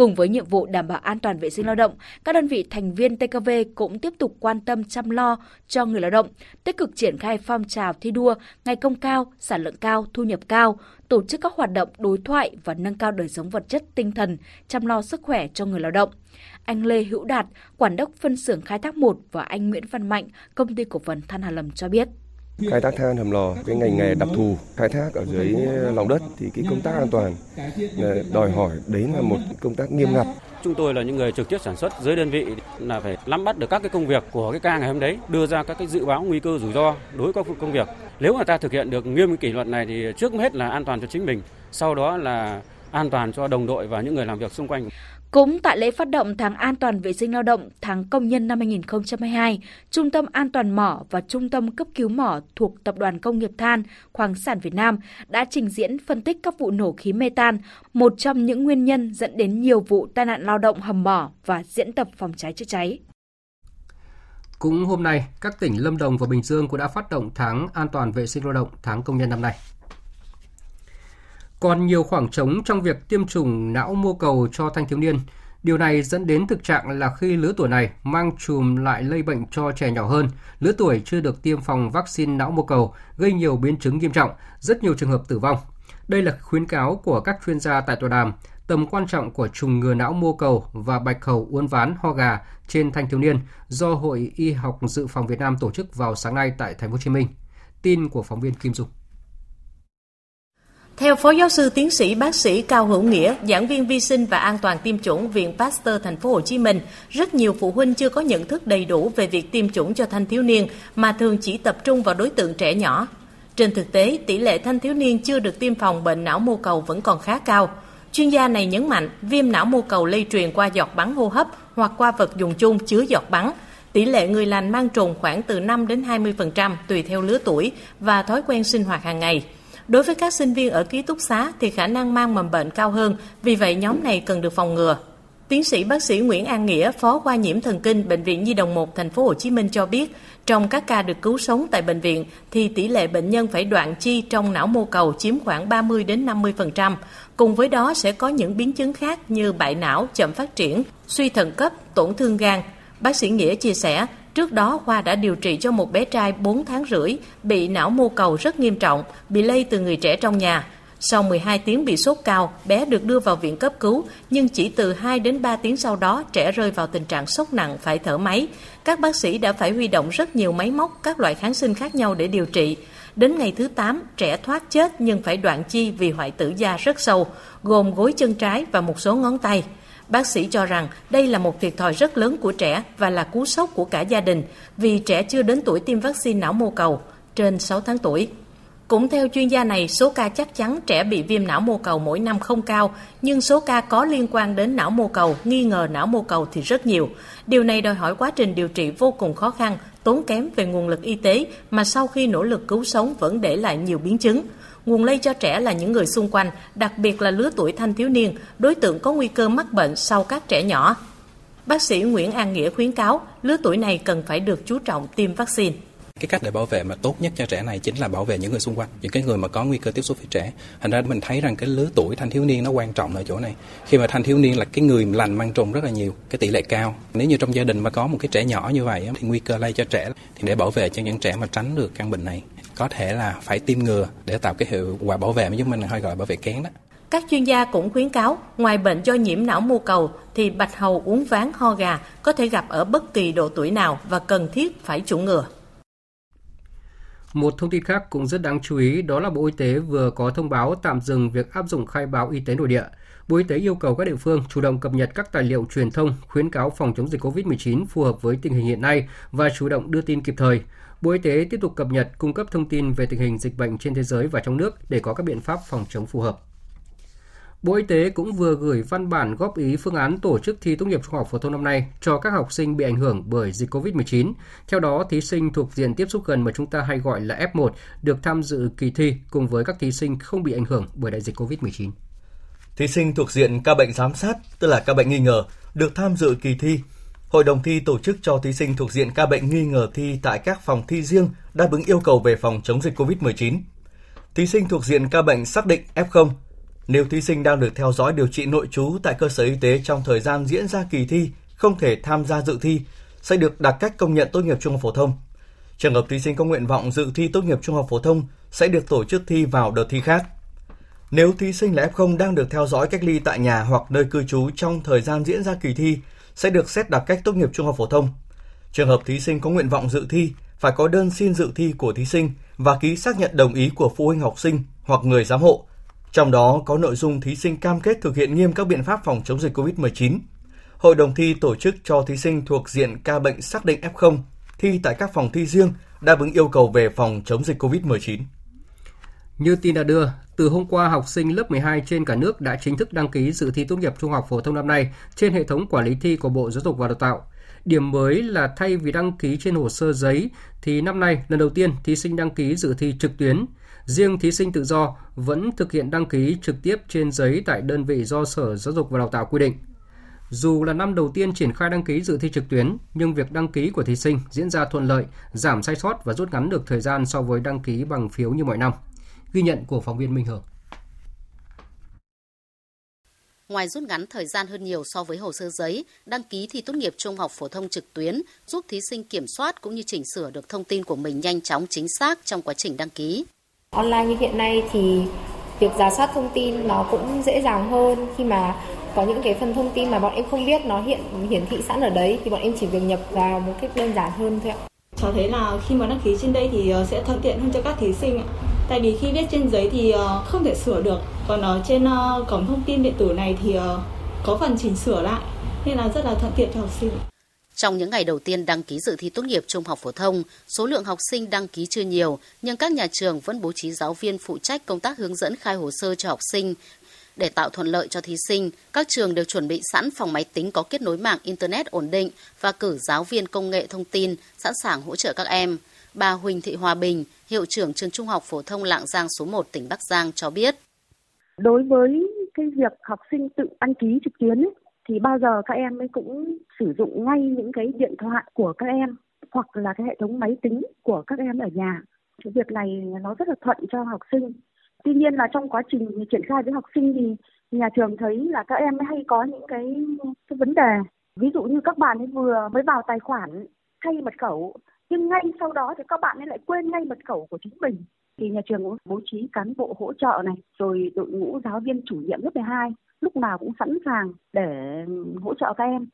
Cùng với nhiệm vụ đảm bảo an toàn vệ sinh lao động, các đơn vị thành viên TKV cũng tiếp tục quan tâm chăm lo cho người lao động, tích cực triển khai phong trào thi đua, ngày công cao, sản lượng cao, thu nhập cao, tổ chức các hoạt động đối thoại và nâng cao đời sống vật chất tinh thần, chăm lo sức khỏe cho người lao động. Anh Lê Hữu Đạt, quản đốc phân xưởng khai thác 1 và anh Nguyễn Văn Mạnh, công ty cổ phần Than Hà Lầm cho biết. Khai thác than hầm lò, cái ngành nghề đặc thù khai thác ở dưới lòng đất thì cái công tác an toàn ờ, đòi hỏi đấy là một công tác nghiêm ngặt. Chúng tôi là những người trực tiếp sản xuất dưới đơn vị là phải nắm bắt được các cái công việc của cái ca ngày hôm đấy, đưa ra các cái dự báo nguy cơ rủi ro đối với các công việc. Nếu mà ta thực hiện được nghiêm kỷ luật này thì trước hết là an toàn cho chính mình, sau đó là an toàn cho đồng đội và những người làm việc xung quanh. Cũng tại lễ phát động tháng an toàn vệ sinh lao động tháng công nhân năm 2022, Trung tâm An toàn mỏ và Trung tâm cấp cứu mỏ thuộc Tập đoàn Công nghiệp Than, Khoáng sản Việt Nam đã trình diễn phân tích các vụ nổ khí mê tan, một trong những nguyên nhân dẫn đến nhiều vụ tai nạn lao động hầm mỏ và diễn tập phòng cháy chữa cháy. Cũng hôm nay, các tỉnh Lâm Đồng và Bình Dương cũng đã phát động tháng an toàn vệ sinh lao động tháng công nhân năm nay còn nhiều khoảng trống trong việc tiêm chủng não mô cầu cho thanh thiếu niên. Điều này dẫn đến thực trạng là khi lứa tuổi này mang chùm lại lây bệnh cho trẻ nhỏ hơn, lứa tuổi chưa được tiêm phòng vaccine não mô cầu gây nhiều biến chứng nghiêm trọng, rất nhiều trường hợp tử vong. Đây là khuyến cáo của các chuyên gia tại tọa đàm tầm quan trọng của trùng ngừa não mô cầu và bạch khẩu uốn ván ho gà trên thanh thiếu niên do Hội Y học dự phòng Việt Nam tổ chức vào sáng nay tại Thành phố Hồ Chí Minh. Tin của phóng viên Kim Dung. Theo Phó Giáo sư Tiến sĩ Bác sĩ Cao Hữu Nghĩa, giảng viên vi sinh và an toàn tiêm chủng Viện Pasteur Thành phố Hồ Chí Minh, rất nhiều phụ huynh chưa có nhận thức đầy đủ về việc tiêm chủng cho thanh thiếu niên mà thường chỉ tập trung vào đối tượng trẻ nhỏ. Trên thực tế, tỷ lệ thanh thiếu niên chưa được tiêm phòng bệnh não mô cầu vẫn còn khá cao. Chuyên gia này nhấn mạnh, viêm não mô cầu lây truyền qua giọt bắn hô hấp hoặc qua vật dùng chung chứa giọt bắn. Tỷ lệ người lành mang trùng khoảng từ 5 đến 20% tùy theo lứa tuổi và thói quen sinh hoạt hàng ngày. Đối với các sinh viên ở ký túc xá thì khả năng mang mầm bệnh cao hơn, vì vậy nhóm này cần được phòng ngừa. Tiến sĩ bác sĩ Nguyễn An Nghĩa, phó khoa nhiễm thần kinh bệnh viện Nhi đồng 1 thành phố Hồ Chí Minh cho biết, trong các ca được cứu sống tại bệnh viện thì tỷ lệ bệnh nhân phải đoạn chi trong não mô cầu chiếm khoảng 30 đến 50%. Cùng với đó sẽ có những biến chứng khác như bại não, chậm phát triển, suy thận cấp, tổn thương gan. Bác sĩ Nghĩa chia sẻ, Trước đó, Khoa đã điều trị cho một bé trai 4 tháng rưỡi bị não mô cầu rất nghiêm trọng, bị lây từ người trẻ trong nhà. Sau 12 tiếng bị sốt cao, bé được đưa vào viện cấp cứu, nhưng chỉ từ 2 đến 3 tiếng sau đó trẻ rơi vào tình trạng sốc nặng phải thở máy. Các bác sĩ đã phải huy động rất nhiều máy móc, các loại kháng sinh khác nhau để điều trị. Đến ngày thứ 8, trẻ thoát chết nhưng phải đoạn chi vì hoại tử da rất sâu, gồm gối chân trái và một số ngón tay. Bác sĩ cho rằng đây là một thiệt thòi rất lớn của trẻ và là cú sốc của cả gia đình vì trẻ chưa đến tuổi tiêm vaccine não mô cầu, trên 6 tháng tuổi. Cũng theo chuyên gia này, số ca chắc chắn trẻ bị viêm não mô cầu mỗi năm không cao, nhưng số ca có liên quan đến não mô cầu, nghi ngờ não mô cầu thì rất nhiều. Điều này đòi hỏi quá trình điều trị vô cùng khó khăn, tốn kém về nguồn lực y tế mà sau khi nỗ lực cứu sống vẫn để lại nhiều biến chứng. Nguồn lây cho trẻ là những người xung quanh, đặc biệt là lứa tuổi thanh thiếu niên, đối tượng có nguy cơ mắc bệnh sau các trẻ nhỏ. Bác sĩ Nguyễn An Nghĩa khuyến cáo lứa tuổi này cần phải được chú trọng tiêm vaccine. Cái cách để bảo vệ mà tốt nhất cho trẻ này chính là bảo vệ những người xung quanh những cái người mà có nguy cơ tiếp xúc với trẻ. Thành ra mình thấy rằng cái lứa tuổi thanh thiếu niên nó quan trọng ở chỗ này. Khi mà thanh thiếu niên là cái người lành mang trùng rất là nhiều cái tỷ lệ cao. Nếu như trong gia đình mà có một cái trẻ nhỏ như vậy thì nguy cơ lây cho trẻ thì để bảo vệ cho những trẻ mà tránh được căn bệnh này có thể là phải tiêm ngừa để tạo cái hiệu quả bảo vệ mà chúng mình hay gọi là bảo vệ kén đó các chuyên gia cũng khuyến cáo, ngoài bệnh do nhiễm não mô cầu thì bạch hầu uống ván ho gà có thể gặp ở bất kỳ độ tuổi nào và cần thiết phải chủng ngừa. Một thông tin khác cũng rất đáng chú ý đó là Bộ Y tế vừa có thông báo tạm dừng việc áp dụng khai báo y tế nội địa. Bộ Y tế yêu cầu các địa phương chủ động cập nhật các tài liệu truyền thông, khuyến cáo phòng chống dịch COVID-19 phù hợp với tình hình hiện nay và chủ động đưa tin kịp thời. Bộ Y tế tiếp tục cập nhật, cung cấp thông tin về tình hình dịch bệnh trên thế giới và trong nước để có các biện pháp phòng chống phù hợp. Bộ Y tế cũng vừa gửi văn bản góp ý phương án tổ chức thi tốt nghiệp trung học phổ thông năm nay cho các học sinh bị ảnh hưởng bởi dịch COVID-19. Theo đó, thí sinh thuộc diện tiếp xúc gần mà chúng ta hay gọi là F1 được tham dự kỳ thi cùng với các thí sinh không bị ảnh hưởng bởi đại dịch COVID-19. Thí sinh thuộc diện ca bệnh giám sát, tức là ca bệnh nghi ngờ, được tham dự kỳ thi. Hội đồng thi tổ chức cho thí sinh thuộc diện ca bệnh nghi ngờ thi tại các phòng thi riêng đáp ứng yêu cầu về phòng chống dịch COVID-19. Thí sinh thuộc diện ca bệnh xác định F0 nếu thí sinh đang được theo dõi điều trị nội trú tại cơ sở y tế trong thời gian diễn ra kỳ thi, không thể tham gia dự thi, sẽ được đặt cách công nhận tốt nghiệp trung học phổ thông. Trường hợp thí sinh có nguyện vọng dự thi tốt nghiệp trung học phổ thông sẽ được tổ chức thi vào đợt thi khác. Nếu thí sinh là F0 đang được theo dõi cách ly tại nhà hoặc nơi cư trú trong thời gian diễn ra kỳ thi sẽ được xét đặc cách tốt nghiệp trung học phổ thông. Trường hợp thí sinh có nguyện vọng dự thi phải có đơn xin dự thi của thí sinh và ký xác nhận đồng ý của phụ huynh học sinh hoặc người giám hộ trong đó có nội dung thí sinh cam kết thực hiện nghiêm các biện pháp phòng chống dịch COVID-19. Hội đồng thi tổ chức cho thí sinh thuộc diện ca bệnh xác định F0 thi tại các phòng thi riêng đáp ứng yêu cầu về phòng chống dịch COVID-19. Như tin đã đưa, từ hôm qua học sinh lớp 12 trên cả nước đã chính thức đăng ký dự thi tốt nghiệp trung học phổ thông năm nay trên hệ thống quản lý thi của Bộ Giáo dục và Đào tạo. Điểm mới là thay vì đăng ký trên hồ sơ giấy thì năm nay lần đầu tiên thí sinh đăng ký dự thi trực tuyến Riêng thí sinh tự do vẫn thực hiện đăng ký trực tiếp trên giấy tại đơn vị do Sở Giáo dục và Đào tạo quy định. Dù là năm đầu tiên triển khai đăng ký dự thi trực tuyến, nhưng việc đăng ký của thí sinh diễn ra thuận lợi, giảm sai sót và rút ngắn được thời gian so với đăng ký bằng phiếu như mọi năm. Ghi nhận của phóng viên Minh Hưởng. Ngoài rút ngắn thời gian hơn nhiều so với hồ sơ giấy, đăng ký thi tốt nghiệp trung học phổ thông trực tuyến giúp thí sinh kiểm soát cũng như chỉnh sửa được thông tin của mình nhanh chóng chính xác trong quá trình đăng ký. Online như hiện nay thì việc giả soát thông tin nó cũng dễ dàng hơn khi mà có những cái phần thông tin mà bọn em không biết nó hiện hiển thị sẵn ở đấy thì bọn em chỉ việc nhập vào một cách đơn giản hơn thôi ạ. Cháu thấy là khi mà đăng ký trên đây thì ờ, sẽ thuận tiện hơn cho các thí sinh ạ. Tại vì khi viết trên giấy thì ờ, không thể sửa được, còn ở trên ờ, cổng thông tin điện tử này thì có phần chỉnh sửa lại nên là rất là thuận tiện cho học sinh. Trong những ngày đầu tiên đăng ký dự thi tốt nghiệp trung học phổ thông, số lượng học sinh đăng ký chưa nhiều, nhưng các nhà trường vẫn bố trí giáo viên phụ trách công tác hướng dẫn khai hồ sơ cho học sinh. Để tạo thuận lợi cho thí sinh, các trường đều chuẩn bị sẵn phòng máy tính có kết nối mạng Internet ổn định và cử giáo viên công nghệ thông tin sẵn sàng hỗ trợ các em. Bà Huỳnh Thị Hòa Bình, hiệu trưởng trường Trung học phổ thông Lạng Giang số 1 tỉnh Bắc Giang cho biết. Đối với cái việc học sinh tự đăng ký trực tuyến ấy, thì bao giờ các em ấy cũng sử dụng ngay những cái điện thoại của các em hoặc là cái hệ thống máy tính của các em ở nhà. Cái việc này nó rất là thuận cho học sinh. Tuy nhiên là trong quá trình triển khai với học sinh thì nhà trường thấy là các em hay có những cái, cái vấn đề. Ví dụ như các bạn ấy vừa mới vào tài khoản thay mật khẩu nhưng ngay sau đó thì các bạn ấy lại quên ngay mật khẩu của chính mình thì nhà trường cũng bố trí cán bộ hỗ trợ này rồi đội ngũ giáo viên chủ nhiệm lớp 12 lúc nào cũng sẵn sàng để ừ, hỗ trợ các em.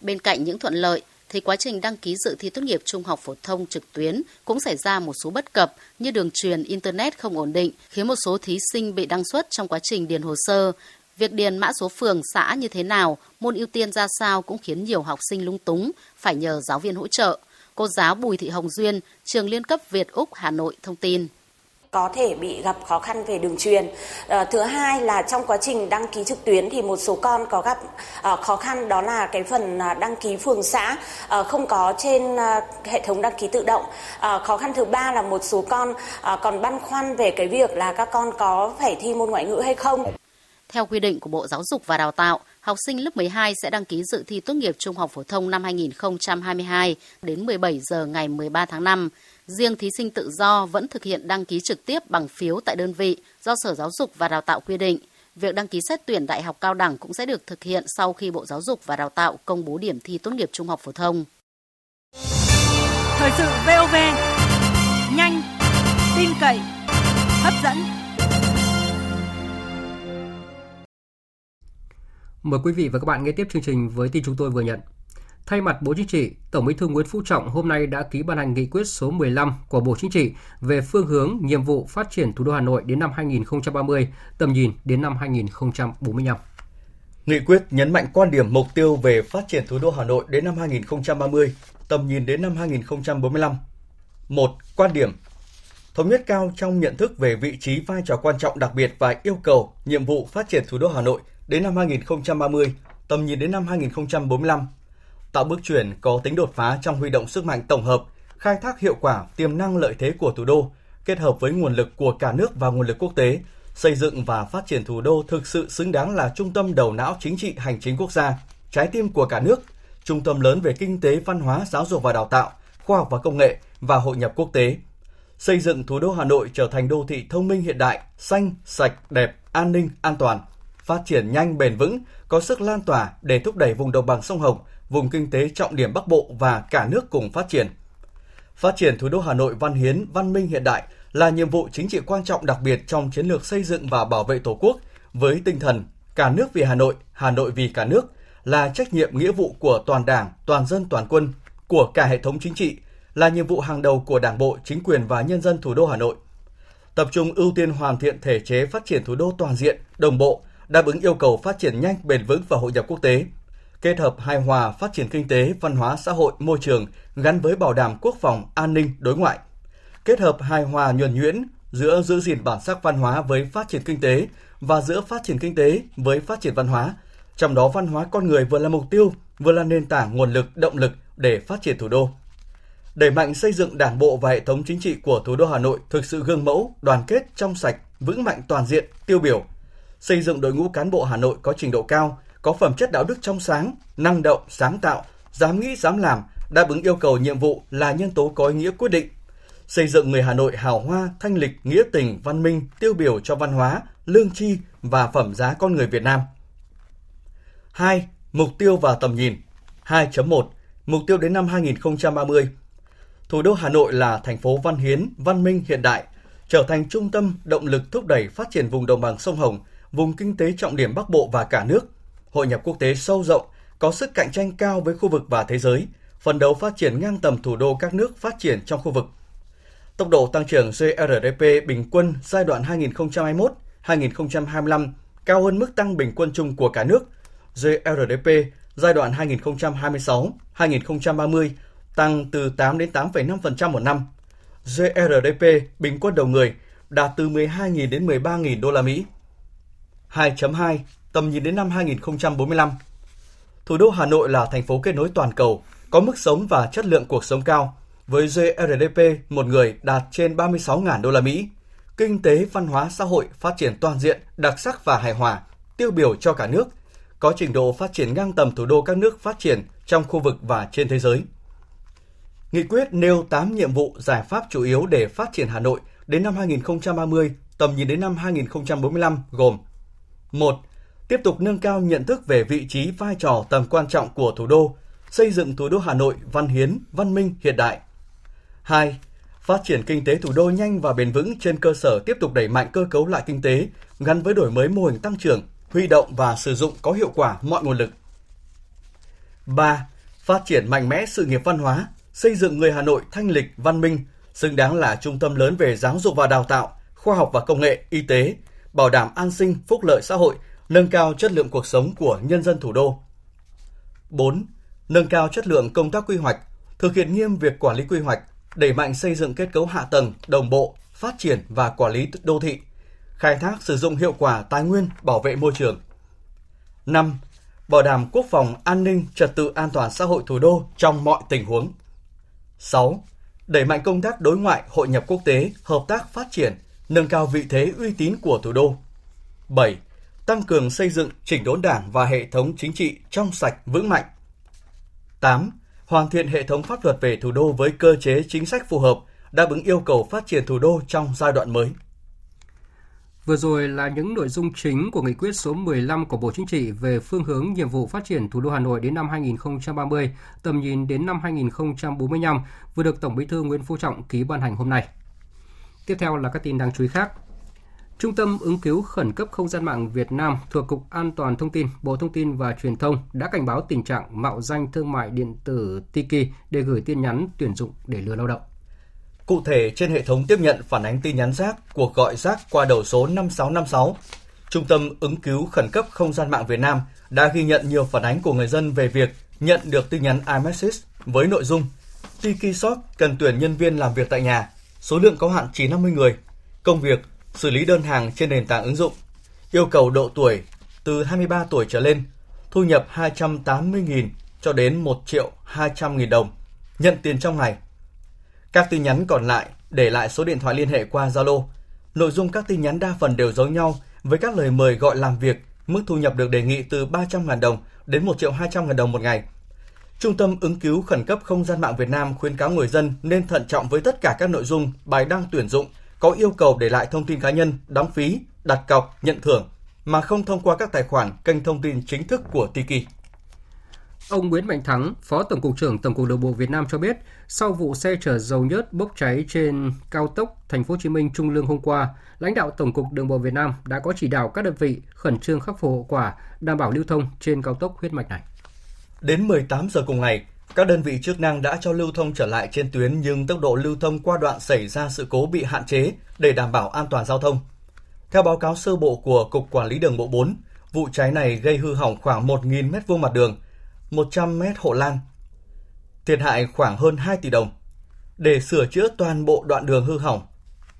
Bên cạnh những thuận lợi, thì quá trình đăng ký dự thi tốt nghiệp trung học phổ thông trực tuyến cũng xảy ra một số bất cập như đường truyền Internet không ổn định, khiến một số thí sinh bị đăng xuất trong quá trình điền hồ sơ. Việc điền mã số phường, xã như thế nào, môn ưu tiên ra sao cũng khiến nhiều học sinh lung túng, phải nhờ giáo viên hỗ trợ. Cô giáo Bùi Thị Hồng Duyên, trường liên cấp Việt Úc Hà Nội thông tin có thể bị gặp khó khăn về đường truyền. À, thứ hai là trong quá trình đăng ký trực tuyến thì một số con có gặp à, khó khăn đó là cái phần à, đăng ký phường xã à, không có trên à, hệ thống đăng ký tự động. À, khó khăn thứ ba là một số con à, còn băn khoăn về cái việc là các con có phải thi môn ngoại ngữ hay không. Theo quy định của Bộ Giáo dục và Đào tạo, học sinh lớp 12 sẽ đăng ký dự thi tốt nghiệp trung học phổ thông năm 2022 đến 17 giờ ngày 13 tháng 5. Riêng thí sinh tự do vẫn thực hiện đăng ký trực tiếp bằng phiếu tại đơn vị do Sở Giáo dục và Đào tạo quy định. Việc đăng ký xét tuyển đại học cao đẳng cũng sẽ được thực hiện sau khi Bộ Giáo dục và Đào tạo công bố điểm thi tốt nghiệp trung học phổ thông. Thời sự VOV, nhanh, tin cậy, hấp dẫn. Mời quý vị và các bạn nghe tiếp chương trình với tin chúng tôi vừa nhận. Thay mặt Bộ Chính trị, Tổng Bí thư Nguyễn Phú Trọng hôm nay đã ký ban hành nghị quyết số 15 của Bộ Chính trị về phương hướng, nhiệm vụ phát triển thủ đô Hà Nội đến năm 2030, tầm nhìn đến năm 2045. Nghị quyết nhấn mạnh quan điểm mục tiêu về phát triển thủ đô Hà Nội đến năm 2030, tầm nhìn đến năm 2045. Một, quan điểm thống nhất cao trong nhận thức về vị trí vai trò quan trọng đặc biệt và yêu cầu nhiệm vụ phát triển thủ đô Hà Nội đến năm 2030, tầm nhìn đến năm 2045 tạo bước chuyển có tính đột phá trong huy động sức mạnh tổng hợp, khai thác hiệu quả tiềm năng lợi thế của thủ đô, kết hợp với nguồn lực của cả nước và nguồn lực quốc tế, xây dựng và phát triển thủ đô thực sự xứng đáng là trung tâm đầu não chính trị hành chính quốc gia, trái tim của cả nước, trung tâm lớn về kinh tế, văn hóa, giáo dục và đào tạo, khoa học và công nghệ và hội nhập quốc tế. Xây dựng thủ đô Hà Nội trở thành đô thị thông minh hiện đại, xanh, sạch, đẹp, an ninh, an toàn, phát triển nhanh bền vững, có sức lan tỏa để thúc đẩy vùng đồng bằng sông Hồng vùng kinh tế trọng điểm Bắc Bộ và cả nước cùng phát triển. Phát triển thủ đô Hà Nội văn hiến, văn minh hiện đại là nhiệm vụ chính trị quan trọng đặc biệt trong chiến lược xây dựng và bảo vệ Tổ quốc với tinh thần cả nước vì Hà Nội, Hà Nội vì cả nước là trách nhiệm nghĩa vụ của toàn Đảng, toàn dân, toàn quân, của cả hệ thống chính trị, là nhiệm vụ hàng đầu của Đảng bộ, chính quyền và nhân dân thủ đô Hà Nội. Tập trung ưu tiên hoàn thiện thể chế phát triển thủ đô toàn diện, đồng bộ, đáp ứng yêu cầu phát triển nhanh, bền vững và hội nhập quốc tế – kết hợp hài hòa phát triển kinh tế, văn hóa xã hội, môi trường gắn với bảo đảm quốc phòng, an ninh, đối ngoại. Kết hợp hài hòa nhuần nhuyễn giữa giữ gìn bản sắc văn hóa với phát triển kinh tế và giữa phát triển kinh tế với phát triển văn hóa. Trong đó văn hóa con người vừa là mục tiêu, vừa là nền tảng nguồn lực, động lực để phát triển thủ đô. Đẩy mạnh xây dựng đảng bộ và hệ thống chính trị của thủ đô Hà Nội thực sự gương mẫu, đoàn kết, trong sạch, vững mạnh toàn diện, tiêu biểu. Xây dựng đội ngũ cán bộ Hà Nội có trình độ cao, có phẩm chất đạo đức trong sáng, năng động, sáng tạo, dám nghĩ, dám làm, đáp ứng yêu cầu nhiệm vụ là nhân tố có ý nghĩa quyết định. Xây dựng người Hà Nội hào hoa, thanh lịch, nghĩa tình, văn minh, tiêu biểu cho văn hóa, lương tri và phẩm giá con người Việt Nam. 2. Mục tiêu và tầm nhìn 2.1 Mục tiêu đến năm 2030 Thủ đô Hà Nội là thành phố văn hiến, văn minh hiện đại, trở thành trung tâm động lực thúc đẩy phát triển vùng đồng bằng sông Hồng, vùng kinh tế trọng điểm Bắc Bộ và cả nước, hội nhập quốc tế sâu rộng, có sức cạnh tranh cao với khu vực và thế giới, phấn đấu phát triển ngang tầm thủ đô các nước phát triển trong khu vực. Tốc độ tăng trưởng GRDP bình quân giai đoạn 2021-2025 cao hơn mức tăng bình quân chung của cả nước. GRDP giai đoạn 2026-2030 tăng từ 8 đến 8,5% một năm. GRDP bình quân đầu người đạt từ 12.000 đến 13.000 đô la Mỹ. 2.2 tầm nhìn đến năm 2045. Thủ đô Hà Nội là thành phố kết nối toàn cầu, có mức sống và chất lượng cuộc sống cao, với GRDP một người đạt trên 36.000 đô la Mỹ. Kinh tế, văn hóa, xã hội phát triển toàn diện, đặc sắc và hài hòa, tiêu biểu cho cả nước, có trình độ phát triển ngang tầm thủ đô các nước phát triển trong khu vực và trên thế giới. Nghị quyết nêu 8 nhiệm vụ giải pháp chủ yếu để phát triển Hà Nội đến năm 2030, tầm nhìn đến năm 2045 gồm 1 tiếp tục nâng cao nhận thức về vị trí, vai trò, tầm quan trọng của thủ đô, xây dựng thủ đô Hà Nội văn hiến, văn minh, hiện đại. 2. Phát triển kinh tế thủ đô nhanh và bền vững trên cơ sở tiếp tục đẩy mạnh cơ cấu lại kinh tế, gắn với đổi mới mô hình tăng trưởng, huy động và sử dụng có hiệu quả mọi nguồn lực. 3. Phát triển mạnh mẽ sự nghiệp văn hóa, xây dựng người Hà Nội thanh lịch, văn minh, xứng đáng là trung tâm lớn về giáo dục và đào tạo, khoa học và công nghệ, y tế, bảo đảm an sinh, phúc lợi xã hội nâng cao chất lượng cuộc sống của nhân dân thủ đô. 4. Nâng cao chất lượng công tác quy hoạch, thực hiện nghiêm việc quản lý quy hoạch, đẩy mạnh xây dựng kết cấu hạ tầng đồng bộ, phát triển và quản lý đô thị, khai thác sử dụng hiệu quả tài nguyên, bảo vệ môi trường. 5. Bảo đảm quốc phòng, an ninh, trật tự an toàn xã hội thủ đô trong mọi tình huống. 6. Đẩy mạnh công tác đối ngoại, hội nhập quốc tế, hợp tác phát triển, nâng cao vị thế uy tín của thủ đô. 7 tăng cường xây dựng chỉnh đốn đảng và hệ thống chính trị trong sạch vững mạnh. 8. Hoàn thiện hệ thống pháp luật về thủ đô với cơ chế chính sách phù hợp, đáp ứng yêu cầu phát triển thủ đô trong giai đoạn mới. Vừa rồi là những nội dung chính của nghị quyết số 15 của Bộ Chính trị về phương hướng nhiệm vụ phát triển thủ đô Hà Nội đến năm 2030, tầm nhìn đến năm 2045 vừa được Tổng Bí thư Nguyễn Phú Trọng ký ban hành hôm nay. Tiếp theo là các tin đáng chú ý khác. Trung tâm ứng cứu khẩn cấp không gian mạng Việt Nam thuộc Cục An toàn Thông tin, Bộ Thông tin và Truyền thông đã cảnh báo tình trạng mạo danh thương mại điện tử Tiki để gửi tin nhắn tuyển dụng để lừa lao động. Cụ thể, trên hệ thống tiếp nhận phản ánh tin nhắn rác, cuộc gọi rác qua đầu số 5656, Trung tâm ứng cứu khẩn cấp không gian mạng Việt Nam đã ghi nhận nhiều phản ánh của người dân về việc nhận được tin nhắn iMessage với nội dung Tiki Shop cần tuyển nhân viên làm việc tại nhà, số lượng có hạn chỉ 50 người, công việc xử lý đơn hàng trên nền tảng ứng dụng, yêu cầu độ tuổi từ 23 tuổi trở lên, thu nhập 280.000 cho đến 1 triệu 200.000 đồng, nhận tiền trong ngày. Các tin nhắn còn lại để lại số điện thoại liên hệ qua Zalo. Nội dung các tin nhắn đa phần đều giống nhau với các lời mời gọi làm việc, mức thu nhập được đề nghị từ 300.000 đồng đến 1 triệu 200.000 đồng một ngày. Trung tâm ứng cứu khẩn cấp không gian mạng Việt Nam khuyến cáo người dân nên thận trọng với tất cả các nội dung bài đăng tuyển dụng có yêu cầu để lại thông tin cá nhân, đóng phí, đặt cọc, nhận thưởng mà không thông qua các tài khoản kênh thông tin chính thức của Tiki. Ông Nguyễn Mạnh Thắng, Phó Tổng cục trưởng Tổng cục Đường bộ Việt Nam cho biết, sau vụ xe chở dầu nhớt bốc cháy trên cao tốc Thành phố Hồ Chí Minh Trung Lương hôm qua, lãnh đạo Tổng cục Đường bộ Việt Nam đã có chỉ đạo các đơn vị khẩn trương khắc phục hậu quả, đảm bảo lưu thông trên cao tốc huyết mạch này. Đến 18 giờ cùng ngày, các đơn vị chức năng đã cho lưu thông trở lại trên tuyến nhưng tốc độ lưu thông qua đoạn xảy ra sự cố bị hạn chế để đảm bảo an toàn giao thông. Theo báo cáo sơ bộ của Cục Quản lý Đường bộ 4, vụ cháy này gây hư hỏng khoảng 1.000 m2 mặt đường, 100 m hộ lan, thiệt hại khoảng hơn 2 tỷ đồng. Để sửa chữa toàn bộ đoạn đường hư hỏng,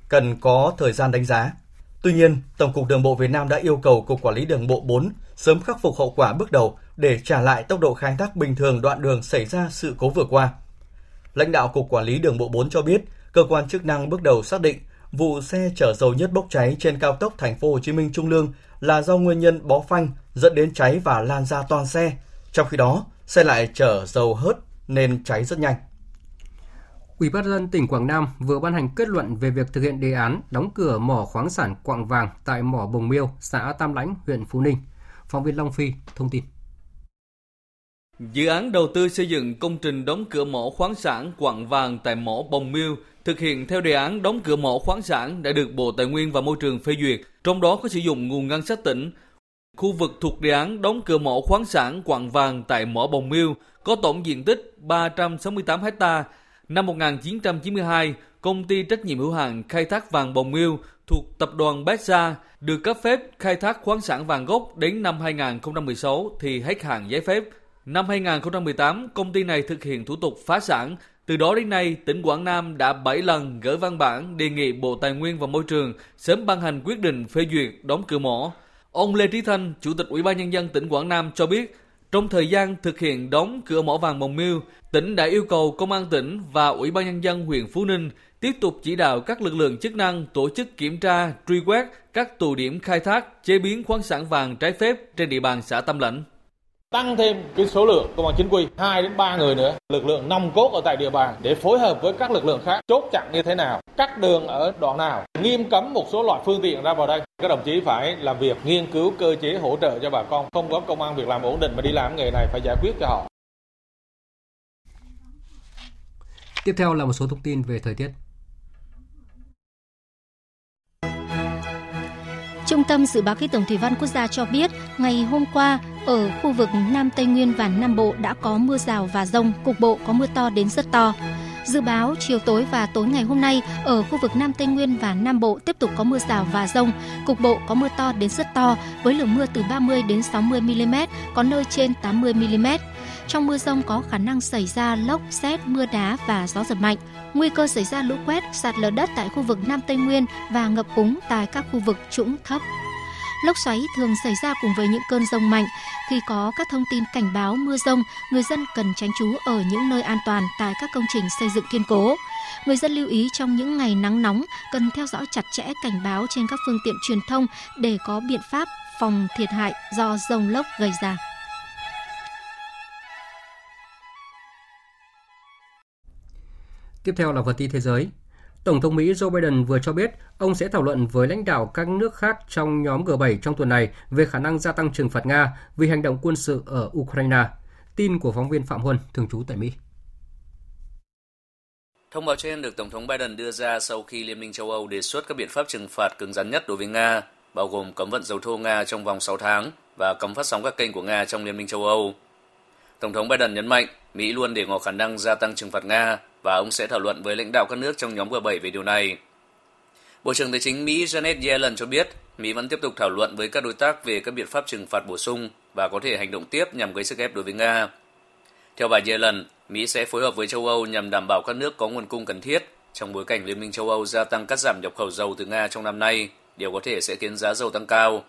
cần có thời gian đánh giá. Tuy nhiên, Tổng cục Đường bộ Việt Nam đã yêu cầu Cục Quản lý Đường bộ 4 sớm khắc phục hậu quả bước đầu để trả lại tốc độ khai thác bình thường đoạn đường xảy ra sự cố vừa qua. Lãnh đạo Cục Quản lý Đường bộ 4 cho biết, cơ quan chức năng bước đầu xác định vụ xe chở dầu nhất bốc cháy trên cao tốc Thành phố Hồ Chí Minh Trung Lương là do nguyên nhân bó phanh dẫn đến cháy và lan ra toàn xe. Trong khi đó, xe lại chở dầu hớt nên cháy rất nhanh. Ủy ban dân tỉnh Quảng Nam vừa ban hành kết luận về việc thực hiện đề án đóng cửa mỏ khoáng sản quạng vàng tại mỏ Bồng Miêu, xã Tam Lãnh, huyện Phú Ninh. Phóng viên Long Phi thông tin. Dự án đầu tư xây dựng công trình đóng cửa mỏ khoáng sản quặng vàng tại mỏ Bồng Miêu thực hiện theo đề án đóng cửa mỏ khoáng sản đã được Bộ Tài nguyên và Môi trường phê duyệt, trong đó có sử dụng nguồn ngân sách tỉnh. Khu vực thuộc đề án đóng cửa mỏ khoáng sản quặng vàng tại mỏ Bồng Miêu có tổng diện tích 368 ha. Năm 1992, công ty trách nhiệm hữu hạn khai thác vàng Bồng Miêu thuộc tập đoàn Besa được cấp phép khai thác khoáng sản vàng gốc đến năm 2016 thì hết hạn giấy phép. Năm 2018, công ty này thực hiện thủ tục phá sản. Từ đó đến nay, tỉnh Quảng Nam đã 7 lần gửi văn bản đề nghị Bộ Tài nguyên và Môi trường sớm ban hành quyết định phê duyệt đóng cửa mỏ. Ông Lê Trí Thanh, Chủ tịch Ủy ban Nhân dân tỉnh Quảng Nam cho biết, trong thời gian thực hiện đóng cửa mỏ vàng Mồng Miêu, tỉnh đã yêu cầu Công an tỉnh và Ủy ban Nhân dân huyện Phú Ninh tiếp tục chỉ đạo các lực lượng chức năng tổ chức kiểm tra, truy quét các tụ điểm khai thác, chế biến khoáng sản vàng trái phép trên địa bàn xã Tâm Lãnh tăng thêm cái số lượng công an chính quy. 2 đến 3 người nữa lực lượng nòng cốt ở tại địa bàn để phối hợp với các lực lượng khác chốt chặn như thế nào cắt đường ở đoạn nào nghiêm cấm một số loại phương tiện ra vào đây. Các đồng chí phải làm việc nghiên cứu cơ chế hỗ trợ cho bà con không có công an việc làm ổn định mà đi làm nghề này phải giải quyết cho họ. Tiếp theo là một số thông tin về thời tiết. Trung tâm Dự báo Khí tượng Thủy văn Quốc gia cho biết, ngày hôm qua, ở khu vực Nam Tây Nguyên và Nam Bộ đã có mưa rào và rông, cục bộ có mưa to đến rất to. Dự báo chiều tối và tối ngày hôm nay ở khu vực Nam Tây Nguyên và Nam Bộ tiếp tục có mưa rào và rông, cục bộ có mưa to đến rất to với lượng mưa từ 30 đến 60 mm, có nơi trên 80 mm. Trong mưa rông có khả năng xảy ra lốc, xét, mưa đá và gió giật mạnh. Nguy cơ xảy ra lũ quét, sạt lở đất tại khu vực Nam Tây Nguyên và ngập úng tại các khu vực trũng thấp. Lốc xoáy thường xảy ra cùng với những cơn rông mạnh. Khi có các thông tin cảnh báo mưa rông, người dân cần tránh trú ở những nơi an toàn tại các công trình xây dựng kiên cố. Người dân lưu ý trong những ngày nắng nóng cần theo dõi chặt chẽ cảnh báo trên các phương tiện truyền thông để có biện pháp phòng thiệt hại do rông lốc gây ra. Tiếp theo là phần tin thế giới. Tổng thống Mỹ Joe Biden vừa cho biết ông sẽ thảo luận với lãnh đạo các nước khác trong nhóm G7 trong tuần này về khả năng gia tăng trừng phạt Nga vì hành động quân sự ở Ukraine. Tin của phóng viên Phạm Huân, thường trú tại Mỹ. Thông báo trên được Tổng thống Biden đưa ra sau khi Liên minh châu Âu đề xuất các biện pháp trừng phạt cứng rắn nhất đối với Nga, bao gồm cấm vận dầu thô Nga trong vòng 6 tháng và cấm phát sóng các kênh của Nga trong Liên minh châu Âu. Tổng thống Biden nhấn mạnh Mỹ luôn để ngỏ khả năng gia tăng trừng phạt Nga và ông sẽ thảo luận với lãnh đạo các nước trong nhóm G7 về điều này. Bộ trưởng Tài chính Mỹ Janet Yellen cho biết Mỹ vẫn tiếp tục thảo luận với các đối tác về các biện pháp trừng phạt bổ sung và có thể hành động tiếp nhằm gây sức ép đối với Nga. Theo bà Yellen, Mỹ sẽ phối hợp với châu Âu nhằm đảm bảo các nước có nguồn cung cần thiết trong bối cảnh Liên minh châu Âu gia tăng cắt giảm nhập khẩu dầu từ Nga trong năm nay, điều có thể sẽ khiến giá dầu tăng cao.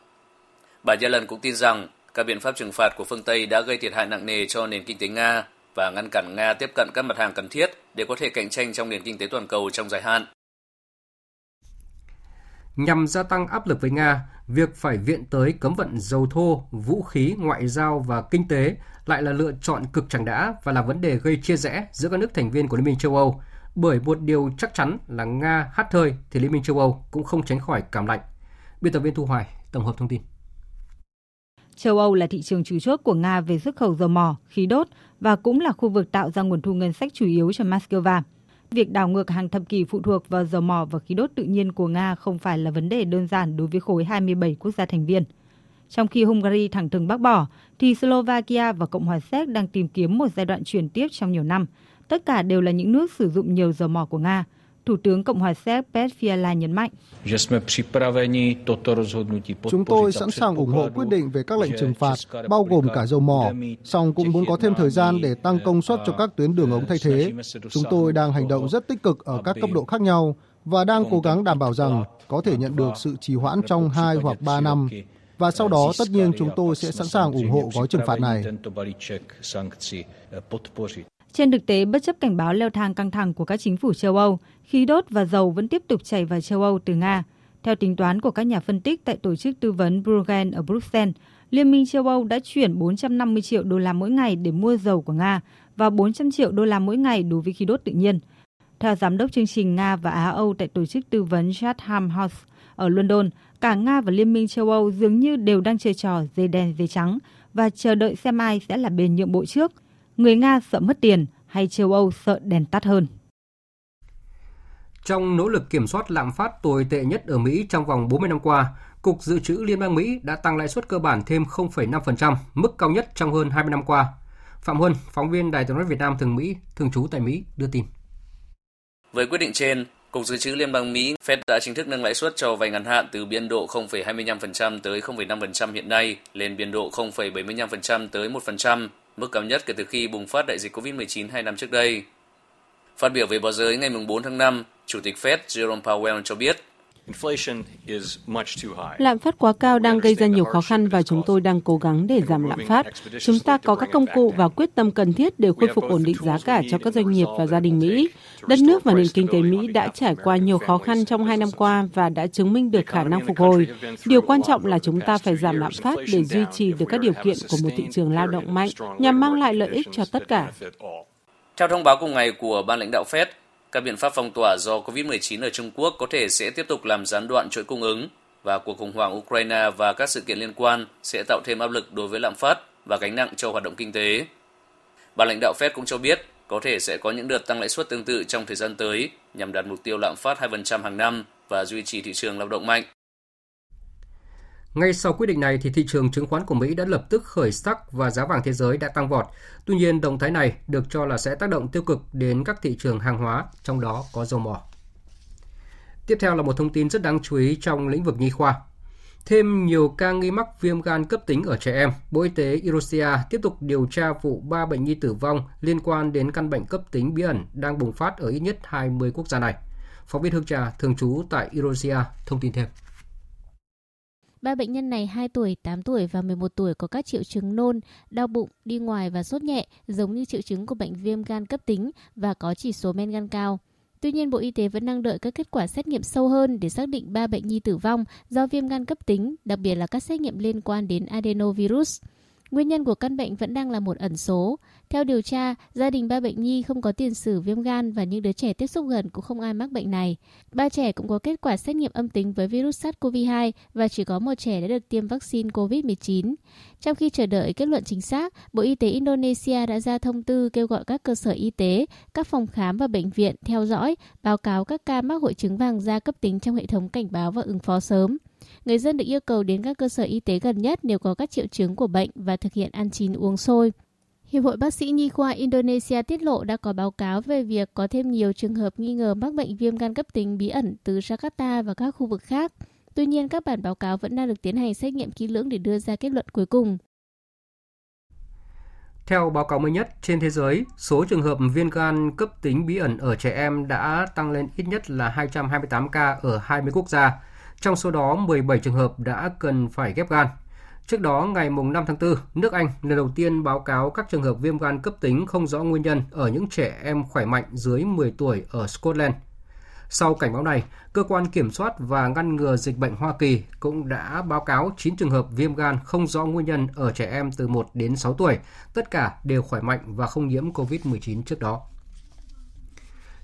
Bà Yellen cũng tin rằng các biện pháp trừng phạt của phương Tây đã gây thiệt hại nặng nề cho nền kinh tế Nga và ngăn cản Nga tiếp cận các mặt hàng cần thiết để có thể cạnh tranh trong nền kinh tế toàn cầu trong dài hạn. Nhằm gia tăng áp lực với Nga, việc phải viện tới cấm vận dầu thô, vũ khí, ngoại giao và kinh tế lại là lựa chọn cực chẳng đã và là vấn đề gây chia rẽ giữa các nước thành viên của Liên minh châu Âu. Bởi một điều chắc chắn là Nga hát hơi thì Liên minh châu Âu cũng không tránh khỏi cảm lạnh. Biên tập viên Thu Hoài tổng hợp thông tin. Châu Âu là thị trường chủ chốt của Nga về xuất khẩu dầu mỏ, khí đốt và cũng là khu vực tạo ra nguồn thu ngân sách chủ yếu cho Moscow. Việc đảo ngược hàng thập kỷ phụ thuộc vào dầu mỏ và khí đốt tự nhiên của Nga không phải là vấn đề đơn giản đối với khối 27 quốc gia thành viên. Trong khi Hungary thẳng thừng bác bỏ, thì Slovakia và Cộng hòa Séc đang tìm kiếm một giai đoạn chuyển tiếp trong nhiều năm. Tất cả đều là những nước sử dụng nhiều dầu mỏ của Nga. Thủ tướng Cộng hòa Séc Petr Fiala nhấn mạnh. Chúng tôi sẵn sàng ủng hộ quyết định về các lệnh trừng phạt, bao gồm cả dầu mỏ, song cũng muốn có thêm thời gian để tăng công suất cho các tuyến đường ống thay thế. Chúng tôi đang hành động rất tích cực ở các cấp độ khác nhau và đang cố gắng đảm bảo rằng có thể nhận được sự trì hoãn trong 2 hoặc 3 năm. Và sau đó tất nhiên chúng tôi sẽ sẵn sàng ủng hộ gói trừng phạt này. Trên thực tế, bất chấp cảnh báo leo thang căng thẳng của các chính phủ châu Âu, khí đốt và dầu vẫn tiếp tục chảy vào châu Âu từ Nga. Theo tính toán của các nhà phân tích tại tổ chức tư vấn Bruegel ở Bruxelles, Liên minh châu Âu đã chuyển 450 triệu đô la mỗi ngày để mua dầu của Nga và 400 triệu đô la mỗi ngày đối với khí đốt tự nhiên. Theo giám đốc chương trình Nga và Á Âu tại tổ chức tư vấn Chatham House ở London, cả Nga và Liên minh châu Âu dường như đều đang chơi trò dây đen dây trắng và chờ đợi xem ai sẽ là bên nhượng bộ trước. Người Nga sợ mất tiền hay châu Âu sợ đèn tắt hơn. Trong nỗ lực kiểm soát lạm phát tồi tệ nhất ở Mỹ trong vòng 40 năm qua, Cục Dự trữ Liên bang Mỹ đã tăng lãi suất cơ bản thêm 0,5%, mức cao nhất trong hơn 20 năm qua. Phạm Huân, phóng viên Đài tiếng nói Việt Nam thường Mỹ, thường trú tại Mỹ, đưa tin. Với quyết định trên, Cục Dự trữ Liên bang Mỹ Fed đã chính thức nâng lãi suất cho vay ngắn hạn từ biên độ 0,25% tới 0,5% hiện nay lên biên độ 0,75% tới 1%, mức cao nhất kể từ khi bùng phát đại dịch COVID-19 hai năm trước đây. Phát biểu với báo giới ngày 4 tháng 5, Chủ tịch Fed Jerome Powell cho biết Lạm phát quá cao đang gây ra nhiều khó khăn và chúng tôi đang cố gắng để giảm lạm phát. Chúng ta có các công cụ và quyết tâm cần thiết để khôi phục ổn định giá cả cho các doanh nghiệp và gia đình Mỹ. Đất nước và nền kinh tế Mỹ đã trải qua nhiều khó khăn trong hai năm qua và đã chứng minh được khả năng phục hồi. Điều quan trọng là chúng ta phải giảm lạm phát để duy trì được các điều kiện của một thị trường lao động mạnh nhằm mang lại lợi ích cho tất cả. Theo thông báo cùng ngày của ban lãnh đạo Fed, các biện pháp phong tỏa do COVID-19 ở Trung Quốc có thể sẽ tiếp tục làm gián đoạn chuỗi cung ứng và cuộc khủng hoảng Ukraine và các sự kiện liên quan sẽ tạo thêm áp lực đối với lạm phát và gánh nặng cho hoạt động kinh tế. Ban lãnh đạo Fed cũng cho biết có thể sẽ có những đợt tăng lãi suất tương tự trong thời gian tới nhằm đạt mục tiêu lạm phát 2% hàng năm và duy trì thị trường lao động mạnh. Ngay sau quyết định này thì thị trường chứng khoán của Mỹ đã lập tức khởi sắc và giá vàng thế giới đã tăng vọt. Tuy nhiên, động thái này được cho là sẽ tác động tiêu cực đến các thị trường hàng hóa, trong đó có dầu mỏ. Tiếp theo là một thông tin rất đáng chú ý trong lĩnh vực nhi khoa. Thêm nhiều ca nghi mắc viêm gan cấp tính ở trẻ em, Bộ Y tế Indonesia tiếp tục điều tra vụ 3 bệnh nhi tử vong liên quan đến căn bệnh cấp tính bí ẩn đang bùng phát ở ít nhất 20 quốc gia này. Phóng viên Hương Trà, thường trú tại Indonesia, thông tin thêm. Ba bệnh nhân này 2 tuổi, 8 tuổi và 11 tuổi có các triệu chứng nôn, đau bụng, đi ngoài và sốt nhẹ, giống như triệu chứng của bệnh viêm gan cấp tính và có chỉ số men gan cao. Tuy nhiên, Bộ Y tế vẫn đang đợi các kết quả xét nghiệm sâu hơn để xác định ba bệnh nhi tử vong do viêm gan cấp tính, đặc biệt là các xét nghiệm liên quan đến adenovirus. Nguyên nhân của căn bệnh vẫn đang là một ẩn số. Theo điều tra, gia đình ba bệnh nhi không có tiền sử viêm gan và những đứa trẻ tiếp xúc gần cũng không ai mắc bệnh này. Ba trẻ cũng có kết quả xét nghiệm âm tính với virus SARS-CoV-2 và chỉ có một trẻ đã được tiêm vaccine COVID-19. Trong khi chờ đợi kết luận chính xác, Bộ Y tế Indonesia đã ra thông tư kêu gọi các cơ sở y tế, các phòng khám và bệnh viện theo dõi, báo cáo các ca mắc hội chứng vàng da cấp tính trong hệ thống cảnh báo và ứng phó sớm. Người dân được yêu cầu đến các cơ sở y tế gần nhất nếu có các triệu chứng của bệnh và thực hiện ăn chín uống sôi. Hiệp hội bác sĩ nhi khoa Indonesia tiết lộ đã có báo cáo về việc có thêm nhiều trường hợp nghi ngờ mắc bệnh viêm gan cấp tính bí ẩn từ Jakarta và các khu vực khác. Tuy nhiên, các bản báo cáo vẫn đang được tiến hành xét nghiệm kỹ lưỡng để đưa ra kết luận cuối cùng. Theo báo cáo mới nhất, trên thế giới, số trường hợp viêm gan cấp tính bí ẩn ở trẻ em đã tăng lên ít nhất là 228 ca ở 20 quốc gia. Trong số đó, 17 trường hợp đã cần phải ghép gan. Trước đó, ngày 5 tháng 4, nước Anh lần đầu tiên báo cáo các trường hợp viêm gan cấp tính không rõ nguyên nhân ở những trẻ em khỏe mạnh dưới 10 tuổi ở Scotland. Sau cảnh báo này, Cơ quan Kiểm soát và Ngăn ngừa Dịch bệnh Hoa Kỳ cũng đã báo cáo 9 trường hợp viêm gan không rõ nguyên nhân ở trẻ em từ 1 đến 6 tuổi, tất cả đều khỏe mạnh và không nhiễm COVID-19 trước đó.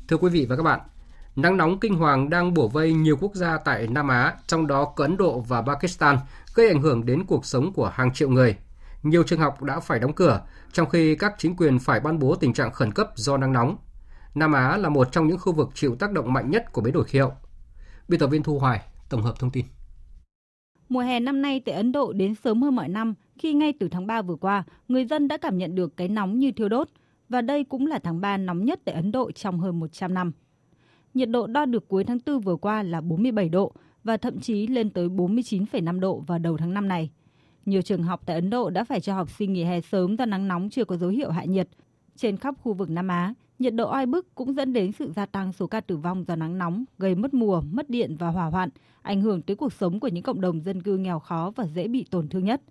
Thưa quý vị và các bạn, Nắng nóng kinh hoàng đang bổ vây nhiều quốc gia tại Nam Á, trong đó có Ấn Độ và Pakistan, gây ảnh hưởng đến cuộc sống của hàng triệu người. Nhiều trường học đã phải đóng cửa, trong khi các chính quyền phải ban bố tình trạng khẩn cấp do nắng nóng. Nam Á là một trong những khu vực chịu tác động mạnh nhất của biến đổi khí hậu. Biên tập viên Thu Hoài tổng hợp thông tin. Mùa hè năm nay tại Ấn Độ đến sớm hơn mọi năm khi ngay từ tháng 3 vừa qua, người dân đã cảm nhận được cái nóng như thiêu đốt và đây cũng là tháng 3 nóng nhất tại Ấn Độ trong hơn 100 năm. Nhiệt độ đo được cuối tháng 4 vừa qua là 47 độ và thậm chí lên tới 49,5 độ vào đầu tháng 5 này. Nhiều trường học tại Ấn Độ đã phải cho học sinh nghỉ hè sớm do nắng nóng chưa có dấu hiệu hạ nhiệt. Trên khắp khu vực Nam Á, nhiệt độ oi bức cũng dẫn đến sự gia tăng số ca tử vong do nắng nóng, gây mất mùa, mất điện và hỏa hoạn, ảnh hưởng tới cuộc sống của những cộng đồng dân cư nghèo khó và dễ bị tổn thương nhất.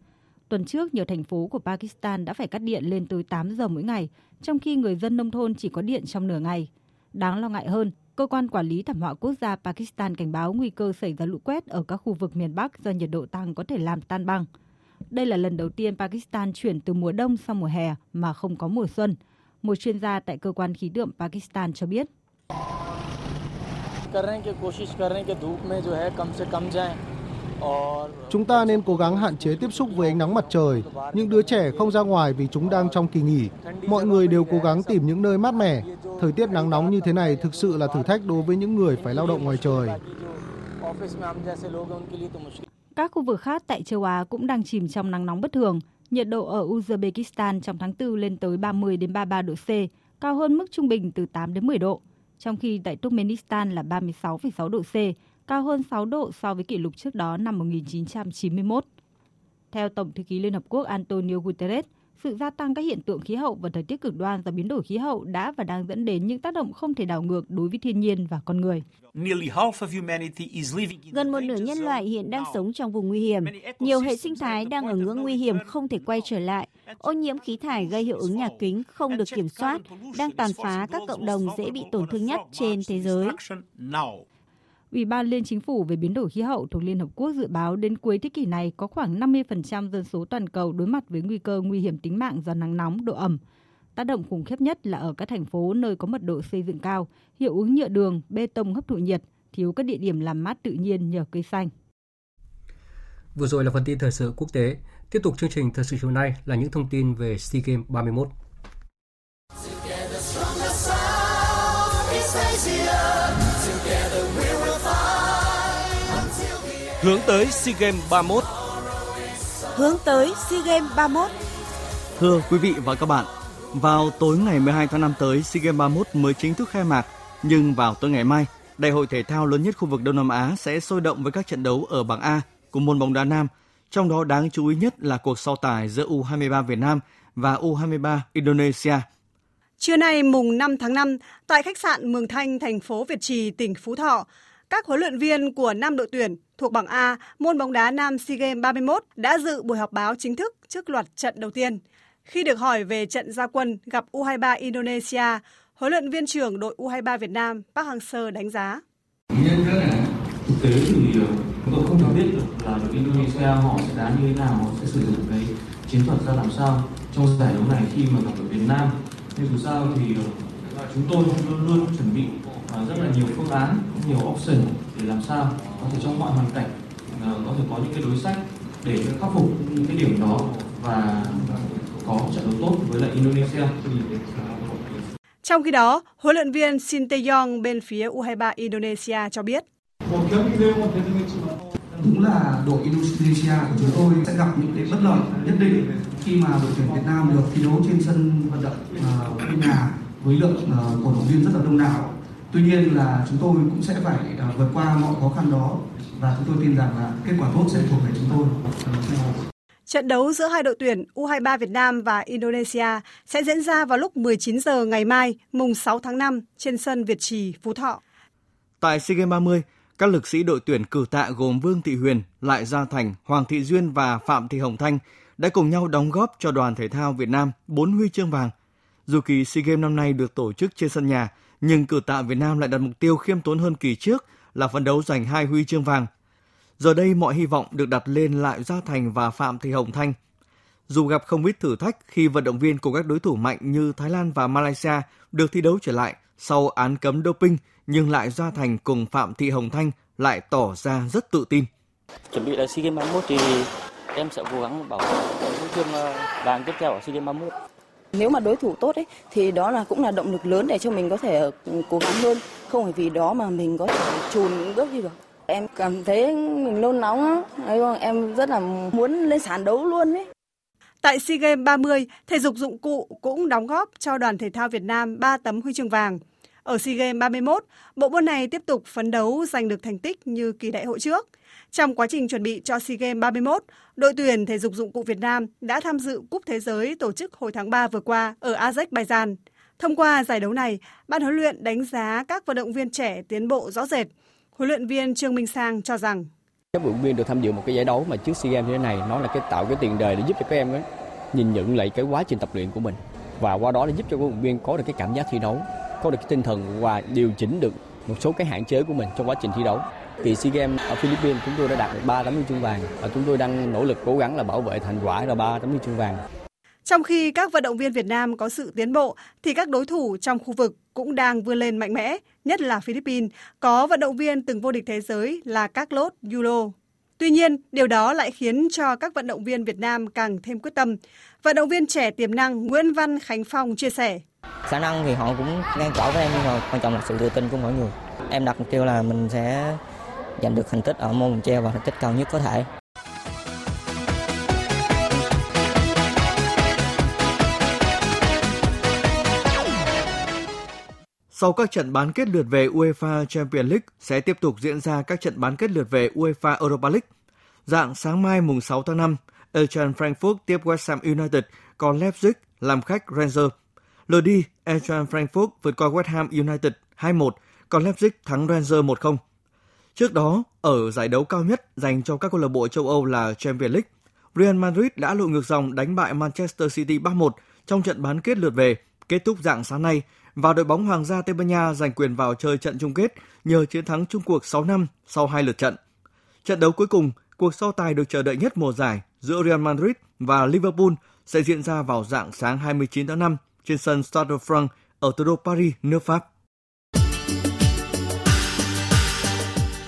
Tuần trước, nhiều thành phố của Pakistan đã phải cắt điện lên tới 8 giờ mỗi ngày, trong khi người dân nông thôn chỉ có điện trong nửa ngày. Đáng lo ngại hơn, Cơ quan Quản lý Thảm họa Quốc gia Pakistan cảnh báo nguy cơ xảy ra lũ quét ở các khu vực miền Bắc do nhiệt độ tăng có thể làm tan băng. Đây là lần đầu tiên Pakistan chuyển từ mùa đông sang mùa hè mà không có mùa xuân. Một chuyên gia tại cơ quan khí tượng Pakistan cho biết. Chúng ta nên cố gắng hạn chế tiếp xúc với ánh nắng mặt trời. Những đứa trẻ không ra ngoài vì chúng đang trong kỳ nghỉ. Mọi người đều cố gắng tìm những nơi mát mẻ. Thời tiết nắng nóng như thế này thực sự là thử thách đối với những người phải lao động ngoài trời. Các khu vực khác tại châu Á cũng đang chìm trong nắng nóng bất thường. Nhiệt độ ở Uzbekistan trong tháng 4 lên tới 30 đến 33 độ C, cao hơn mức trung bình từ 8 đến 10 độ. Trong khi tại Turkmenistan là 36,6 độ C, cao hơn 6 độ so với kỷ lục trước đó năm 1991. Theo Tổng thư ký Liên Hợp Quốc Antonio Guterres, sự gia tăng các hiện tượng khí hậu và thời tiết cực đoan do biến đổi khí hậu đã và đang dẫn đến những tác động không thể đảo ngược đối với thiên nhiên và con người. Gần một nửa nhân loại hiện đang sống trong vùng nguy hiểm. Nhiều hệ sinh thái đang ở ngưỡng nguy hiểm không thể quay trở lại. Ô nhiễm khí thải gây hiệu ứng nhà kính không được kiểm soát, đang tàn phá các cộng đồng dễ bị tổn thương nhất trên thế giới. Ủy ban Liên Chính phủ về biến đổi khí hậu thuộc Liên Hợp Quốc dự báo đến cuối thế kỷ này có khoảng 50% dân số toàn cầu đối mặt với nguy cơ nguy hiểm tính mạng do nắng nóng, độ ẩm. Tác động khủng khiếp nhất là ở các thành phố nơi có mật độ xây dựng cao, hiệu ứng nhựa đường, bê tông hấp thụ nhiệt, thiếu các địa điểm làm mát tự nhiên nhờ cây xanh. Vừa rồi là phần tin thời sự quốc tế. Tiếp tục chương trình thời sự chiều nay là những thông tin về SEA Games 31. Hướng tới SEA Games 31 Hướng tới SEA Games 31 Thưa quý vị và các bạn, vào tối ngày 12 tháng 5 tới, SEA Games 31 mới chính thức khai mạc, nhưng vào tối ngày mai, Đại hội thể thao lớn nhất khu vực Đông Nam Á sẽ sôi động với các trận đấu ở bảng A của môn bóng đá nam, trong đó đáng chú ý nhất là cuộc so tài giữa U23 Việt Nam và U23 Indonesia. Trưa nay mùng 5 tháng 5, tại khách sạn Mường Thanh, thành phố Việt Trì, tỉnh Phú Thọ, các huấn luyện viên của năm đội tuyển thuộc bảng A môn bóng đá nam SEA Games 31 đã dự buổi họp báo chính thức trước loạt trận đầu tiên. Khi được hỏi về trận gia quân gặp U23 Indonesia, huấn luyện viên trưởng đội U23 Việt Nam Park Hang-seo đánh giá. Nhân các này, thực tế thì ờ, chúng tôi không cho biết được là đội Indonesia họ sẽ đá như thế nào, họ sẽ sử dụng cái chiến thuật ra làm sao trong giải đấu này khi mà gặp đội Việt Nam. Nhưng dù sao thì ờ, chúng tôi luôn luôn chuẩn bị rất là nhiều phương án, nhiều option để làm sao có thể trong mọi hoàn cảnh ờ, có thể có những cái đối sách để khắc phục những cái điểm đó và có trận đấu tốt với lại Indonesia. Trong khi đó, huấn luyện viên Shin Tae-yong bên phía U23 Indonesia cho biết. Đúng là đội Indonesia của chúng tôi sẽ gặp những cái bất lợi nhất định khi mà đội tuyển Việt Nam được thi đấu trên sân vận động uh, nhà với lượng uh, cổ động viên rất là đông đảo. Tuy nhiên là chúng tôi cũng sẽ phải uh, vượt qua mọi khó khăn đó và chúng tôi tin rằng là kết quả tốt sẽ thuộc về chúng tôi. Trận đấu giữa hai đội tuyển U23 Việt Nam và Indonesia sẽ diễn ra vào lúc 19 giờ ngày mai, mùng 6 tháng 5 trên sân Việt Trì, Phú Thọ. Tại SEA Games 30, các lực sĩ đội tuyển cử tạ gồm Vương Thị Huyền, Lại Gia Thành, Hoàng Thị Duyên và Phạm Thị Hồng Thanh đã cùng nhau đóng góp cho đoàn thể thao Việt Nam 4 huy chương vàng. Dù kỳ SEA Games năm nay được tổ chức trên sân nhà, nhưng cử tạ Việt Nam lại đặt mục tiêu khiêm tốn hơn kỳ trước là phấn đấu giành hai huy chương vàng Giờ đây mọi hy vọng được đặt lên lại Gia Thành và Phạm Thị Hồng Thanh. Dù gặp không ít thử thách khi vận động viên của các đối thủ mạnh như Thái Lan và Malaysia được thi đấu trở lại sau án cấm doping, nhưng lại Gia Thành cùng Phạm Thị Hồng Thanh lại tỏ ra rất tự tin. Chuẩn bị là SEA Games 31 thì em sẽ cố gắng bảo huy chương ờ, vàng tiếp theo ở SEA Games 31. Nếu mà đối thủ tốt ấy thì đó là cũng là động lực lớn để cho mình có thể ờ, cố gắng hơn, không phải vì đó mà mình có thể chùn những bước đi được. Em cảm thấy mình nôn nóng á, em rất là muốn lên sàn đấu luôn ấy. Tại SEA Games 30, thể dục dụng cụ cũng đóng góp cho đoàn thể thao Việt Nam 3 tấm huy chương vàng. Ở SEA Games 31, bộ môn này tiếp tục phấn đấu giành được thành tích như kỳ đại hội trước. Trong quá trình chuẩn bị cho SEA Games 31, đội tuyển thể dục dụng cụ Việt Nam đã tham dự Cúp Thế giới tổ chức hồi tháng 3 vừa qua ở Azerbaijan. Thông qua giải đấu này, ban huấn luyện đánh giá các vận động viên trẻ tiến bộ rõ rệt – Huấn luyện viên Trương Minh Sang cho rằng các vận động viên được tham dự một cái giải đấu mà trước SEA Games như thế này nó là cái tạo cái tiền đề để giúp cho các em ấy nhìn nhận lại cái quá trình tập luyện của mình và qua đó để giúp cho các vận động viên có được cái cảm giác thi đấu, có được cái tinh thần và điều chỉnh được một số cái hạn chế của mình trong quá trình thi đấu. Kỳ SEA Games ở Philippines chúng tôi đã đạt được 3 tấm huy chương vàng và chúng tôi đang nỗ lực cố gắng là bảo vệ thành quả là 3 tấm huy chương vàng. Trong khi các vận động viên Việt Nam có sự tiến bộ, thì các đối thủ trong khu vực cũng đang vươn lên mạnh mẽ, nhất là Philippines, có vận động viên từng vô địch thế giới là Carlos Yulo. Tuy nhiên, điều đó lại khiến cho các vận động viên Việt Nam càng thêm quyết tâm. Vận động viên trẻ tiềm năng Nguyễn Văn Khánh Phong chia sẻ. Khả năng thì họ cũng ngang tỏ với em nhưng mà quan trọng là sự tự tin của mỗi người. Em đặt mục tiêu là mình sẽ giành được thành tích ở môn treo và thành tích cao nhất có thể. Sau các trận bán kết lượt về UEFA Champions League sẽ tiếp tục diễn ra các trận bán kết lượt về UEFA Europa League. Dạng sáng mai mùng 6 tháng 5, Eintracht Frankfurt tiếp West Ham United, còn Leipzig làm khách Rangers. Lượt đi, Eintracht Frankfurt vượt qua West Ham United 2-1, còn Leipzig thắng Rangers 1-0. Trước đó, ở giải đấu cao nhất dành cho các câu lạc bộ châu Âu là Champions League, Real Madrid đã lội ngược dòng đánh bại Manchester City 3-1 trong trận bán kết lượt về, kết thúc dạng sáng nay và đội bóng Hoàng gia Tây Ban Nha giành quyền vào chơi trận chung kết nhờ chiến thắng chung cuộc 6 năm sau hai lượt trận. Trận đấu cuối cùng, cuộc so tài được chờ đợi nhất mùa giải giữa Real Madrid và Liverpool sẽ diễn ra vào dạng sáng 29 tháng 5 trên sân Stade de France ở thủ đô Paris, nước Pháp.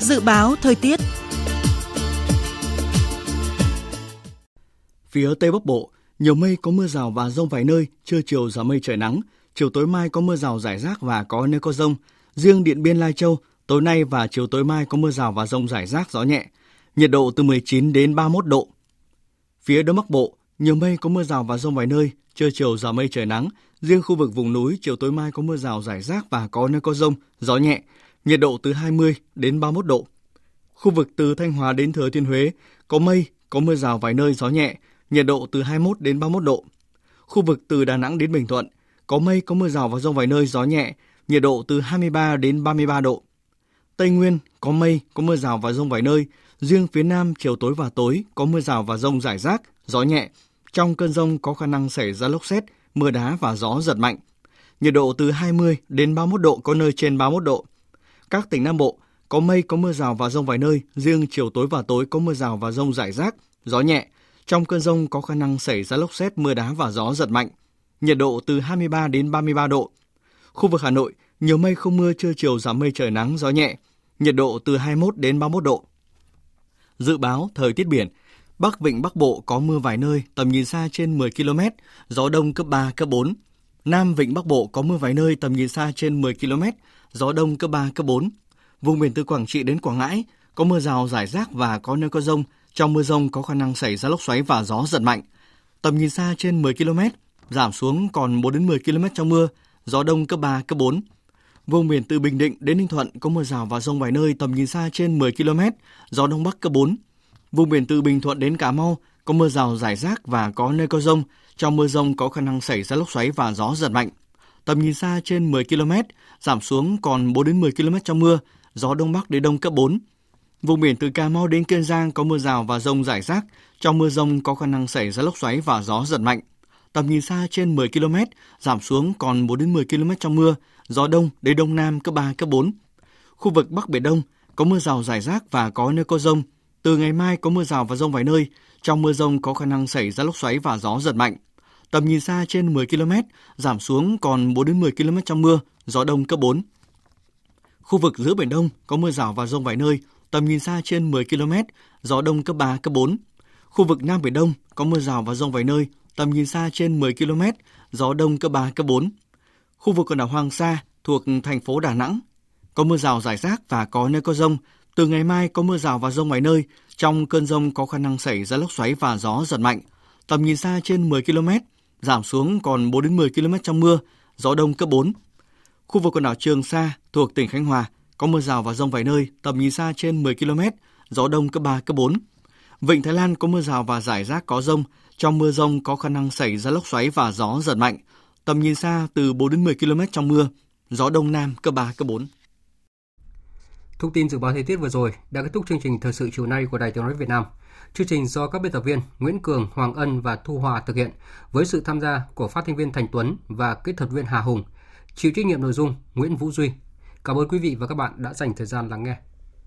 Dự báo thời tiết Phía Tây Bắc Bộ, nhiều mây có mưa rào và rông vài nơi, trưa chiều giảm mây trời nắng, chiều tối mai có mưa rào rải rác và có nơi có rông. Riêng Điện Biên Lai Châu, tối nay và chiều tối mai có mưa rào và rông rải rác gió nhẹ. Nhiệt độ từ 19 đến 31 độ. Phía Đông Bắc Bộ, nhiều mây có mưa rào và rông vài nơi, trưa chiều giảm mây trời nắng. Riêng khu vực vùng núi, chiều tối mai có mưa rào rải rác và có nơi có rông, gió nhẹ. Nhiệt độ từ 20 đến 31 độ. Khu vực từ Thanh Hóa đến Thừa Thiên Huế, có mây, có mưa rào vài nơi, gió nhẹ. Nhiệt độ từ 21 đến 31 độ. Khu vực từ Đà Nẵng đến Bình Thuận, có mây có mưa rào và rông vài nơi gió nhẹ, nhiệt độ từ 23 đến 33 độ. Tây Nguyên có mây, có mưa rào và rông vài nơi, riêng phía Nam chiều tối và tối có mưa rào và rông rải rác, gió nhẹ. Trong cơn rông có khả năng xảy ra lốc xét, mưa đá và gió giật mạnh. nhiệt độ từ 20 đến 31 độ, có nơi trên 31 độ. Các tỉnh Nam Bộ có mây, có mưa rào và rông vài nơi, riêng chiều tối và tối có mưa rào và rông rải rác, gió nhẹ. Trong cơn rông có khả năng xảy ra lốc xét, mưa đá và gió giật mạnh. Nhiệt độ từ 23 đến 33 độ. Khu vực Hà Nội, nhiều mây không mưa, trưa chiều giảm mây trời nắng, gió nhẹ. Nhiệt độ từ 21 đến 31 độ. Dự báo thời tiết biển, Bắc Vịnh Bắc Bộ có mưa vài nơi, tầm nhìn xa trên 10 km, gió đông cấp 3, cấp 4. Nam Vịnh Bắc Bộ có mưa vài nơi, tầm nhìn xa trên 10 km, gió đông cấp 3, cấp 4. Vùng biển từ Quảng Trị đến Quảng Ngãi có mưa rào rải rác và có nơi có rông. Trong mưa rông có khả năng xảy ra lốc xoáy và gió giật mạnh. Tầm nhìn xa trên 10 km, giảm xuống còn 4 đến 10 km trong mưa, gió đông cấp 3, cấp 4. Vùng biển từ Bình Định đến Ninh Thuận có mưa rào và rông vài nơi tầm nhìn xa trên 10 km, gió đông bắc cấp 4. Vùng biển từ Bình Thuận đến Cà Mau có mưa rào rải rác và có nơi có rông. Trong mưa rông có khả năng xảy ra lốc xoáy và gió giật mạnh. Tầm nhìn xa trên 10 km, giảm xuống còn 4 đến 10 km trong mưa, gió đông bắc đến đông cấp 4. Vùng biển từ Cà Mau đến Kiên Giang có mưa rào và rông rải rác. Trong mưa rông có khả năng xảy ra lốc xoáy và gió giật mạnh. Tầm nhìn xa trên 10 km, giảm xuống còn 4 đến 10 km trong mưa, gió đông đến đông nam cấp 3, cấp 4. Khu vực Bắc Biển Đông có mưa rào rải rác và có nơi có rông. Từ ngày mai có mưa rào và rông vài nơi. Trong mưa rông có khả năng xảy ra lốc xoáy và gió giật mạnh. Tầm nhìn xa trên 10 km, giảm xuống còn 4 đến 10 km trong mưa, gió đông cấp 4. Khu vực giữa Biển Đông có mưa rào và rông vài nơi, tầm nhìn xa trên 10 km, gió đông cấp 3, cấp 4. Khu vực Nam Biển Đông có mưa rào và rông vài nơi, tầm nhìn xa trên 10 km, gió đông cấp 3, cấp 4. Khu vực quần đảo Hoàng Sa thuộc thành phố Đà Nẵng có mưa rào rải rác và có nơi có rông. Từ ngày mai có mưa rào và rông vài nơi, trong cơn rông có khả năng xảy ra lốc xoáy và gió giật mạnh. Tầm nhìn xa trên 10 km, giảm xuống còn 4 đến 10 km trong mưa, gió đông cấp 4. Khu vực quần đảo Trường Sa thuộc tỉnh Khánh Hòa có mưa rào và rông vài nơi, tầm nhìn xa trên 10 km, gió đông cấp 3, cấp 4. Vịnh Thái Lan có mưa rào và rải rác có rông, trong mưa rông có khả năng xảy ra lốc xoáy và gió giật mạnh, tầm nhìn xa từ 4 đến 10 km trong mưa, gió đông nam cấp 3, cấp 4. Thông tin dự báo thời tiết vừa rồi đã kết thúc chương trình thời sự chiều nay của Đài Tiếng nói Việt Nam. Chương trình do các biên tập viên Nguyễn Cường, Hoàng Ân và Thu Hòa thực hiện với sự tham gia của phát thanh viên Thành Tuấn và kỹ thuật viên Hà Hùng. Chịu trách nhiệm nội dung Nguyễn Vũ Duy. Cảm ơn quý vị và các bạn đã dành thời gian lắng nghe.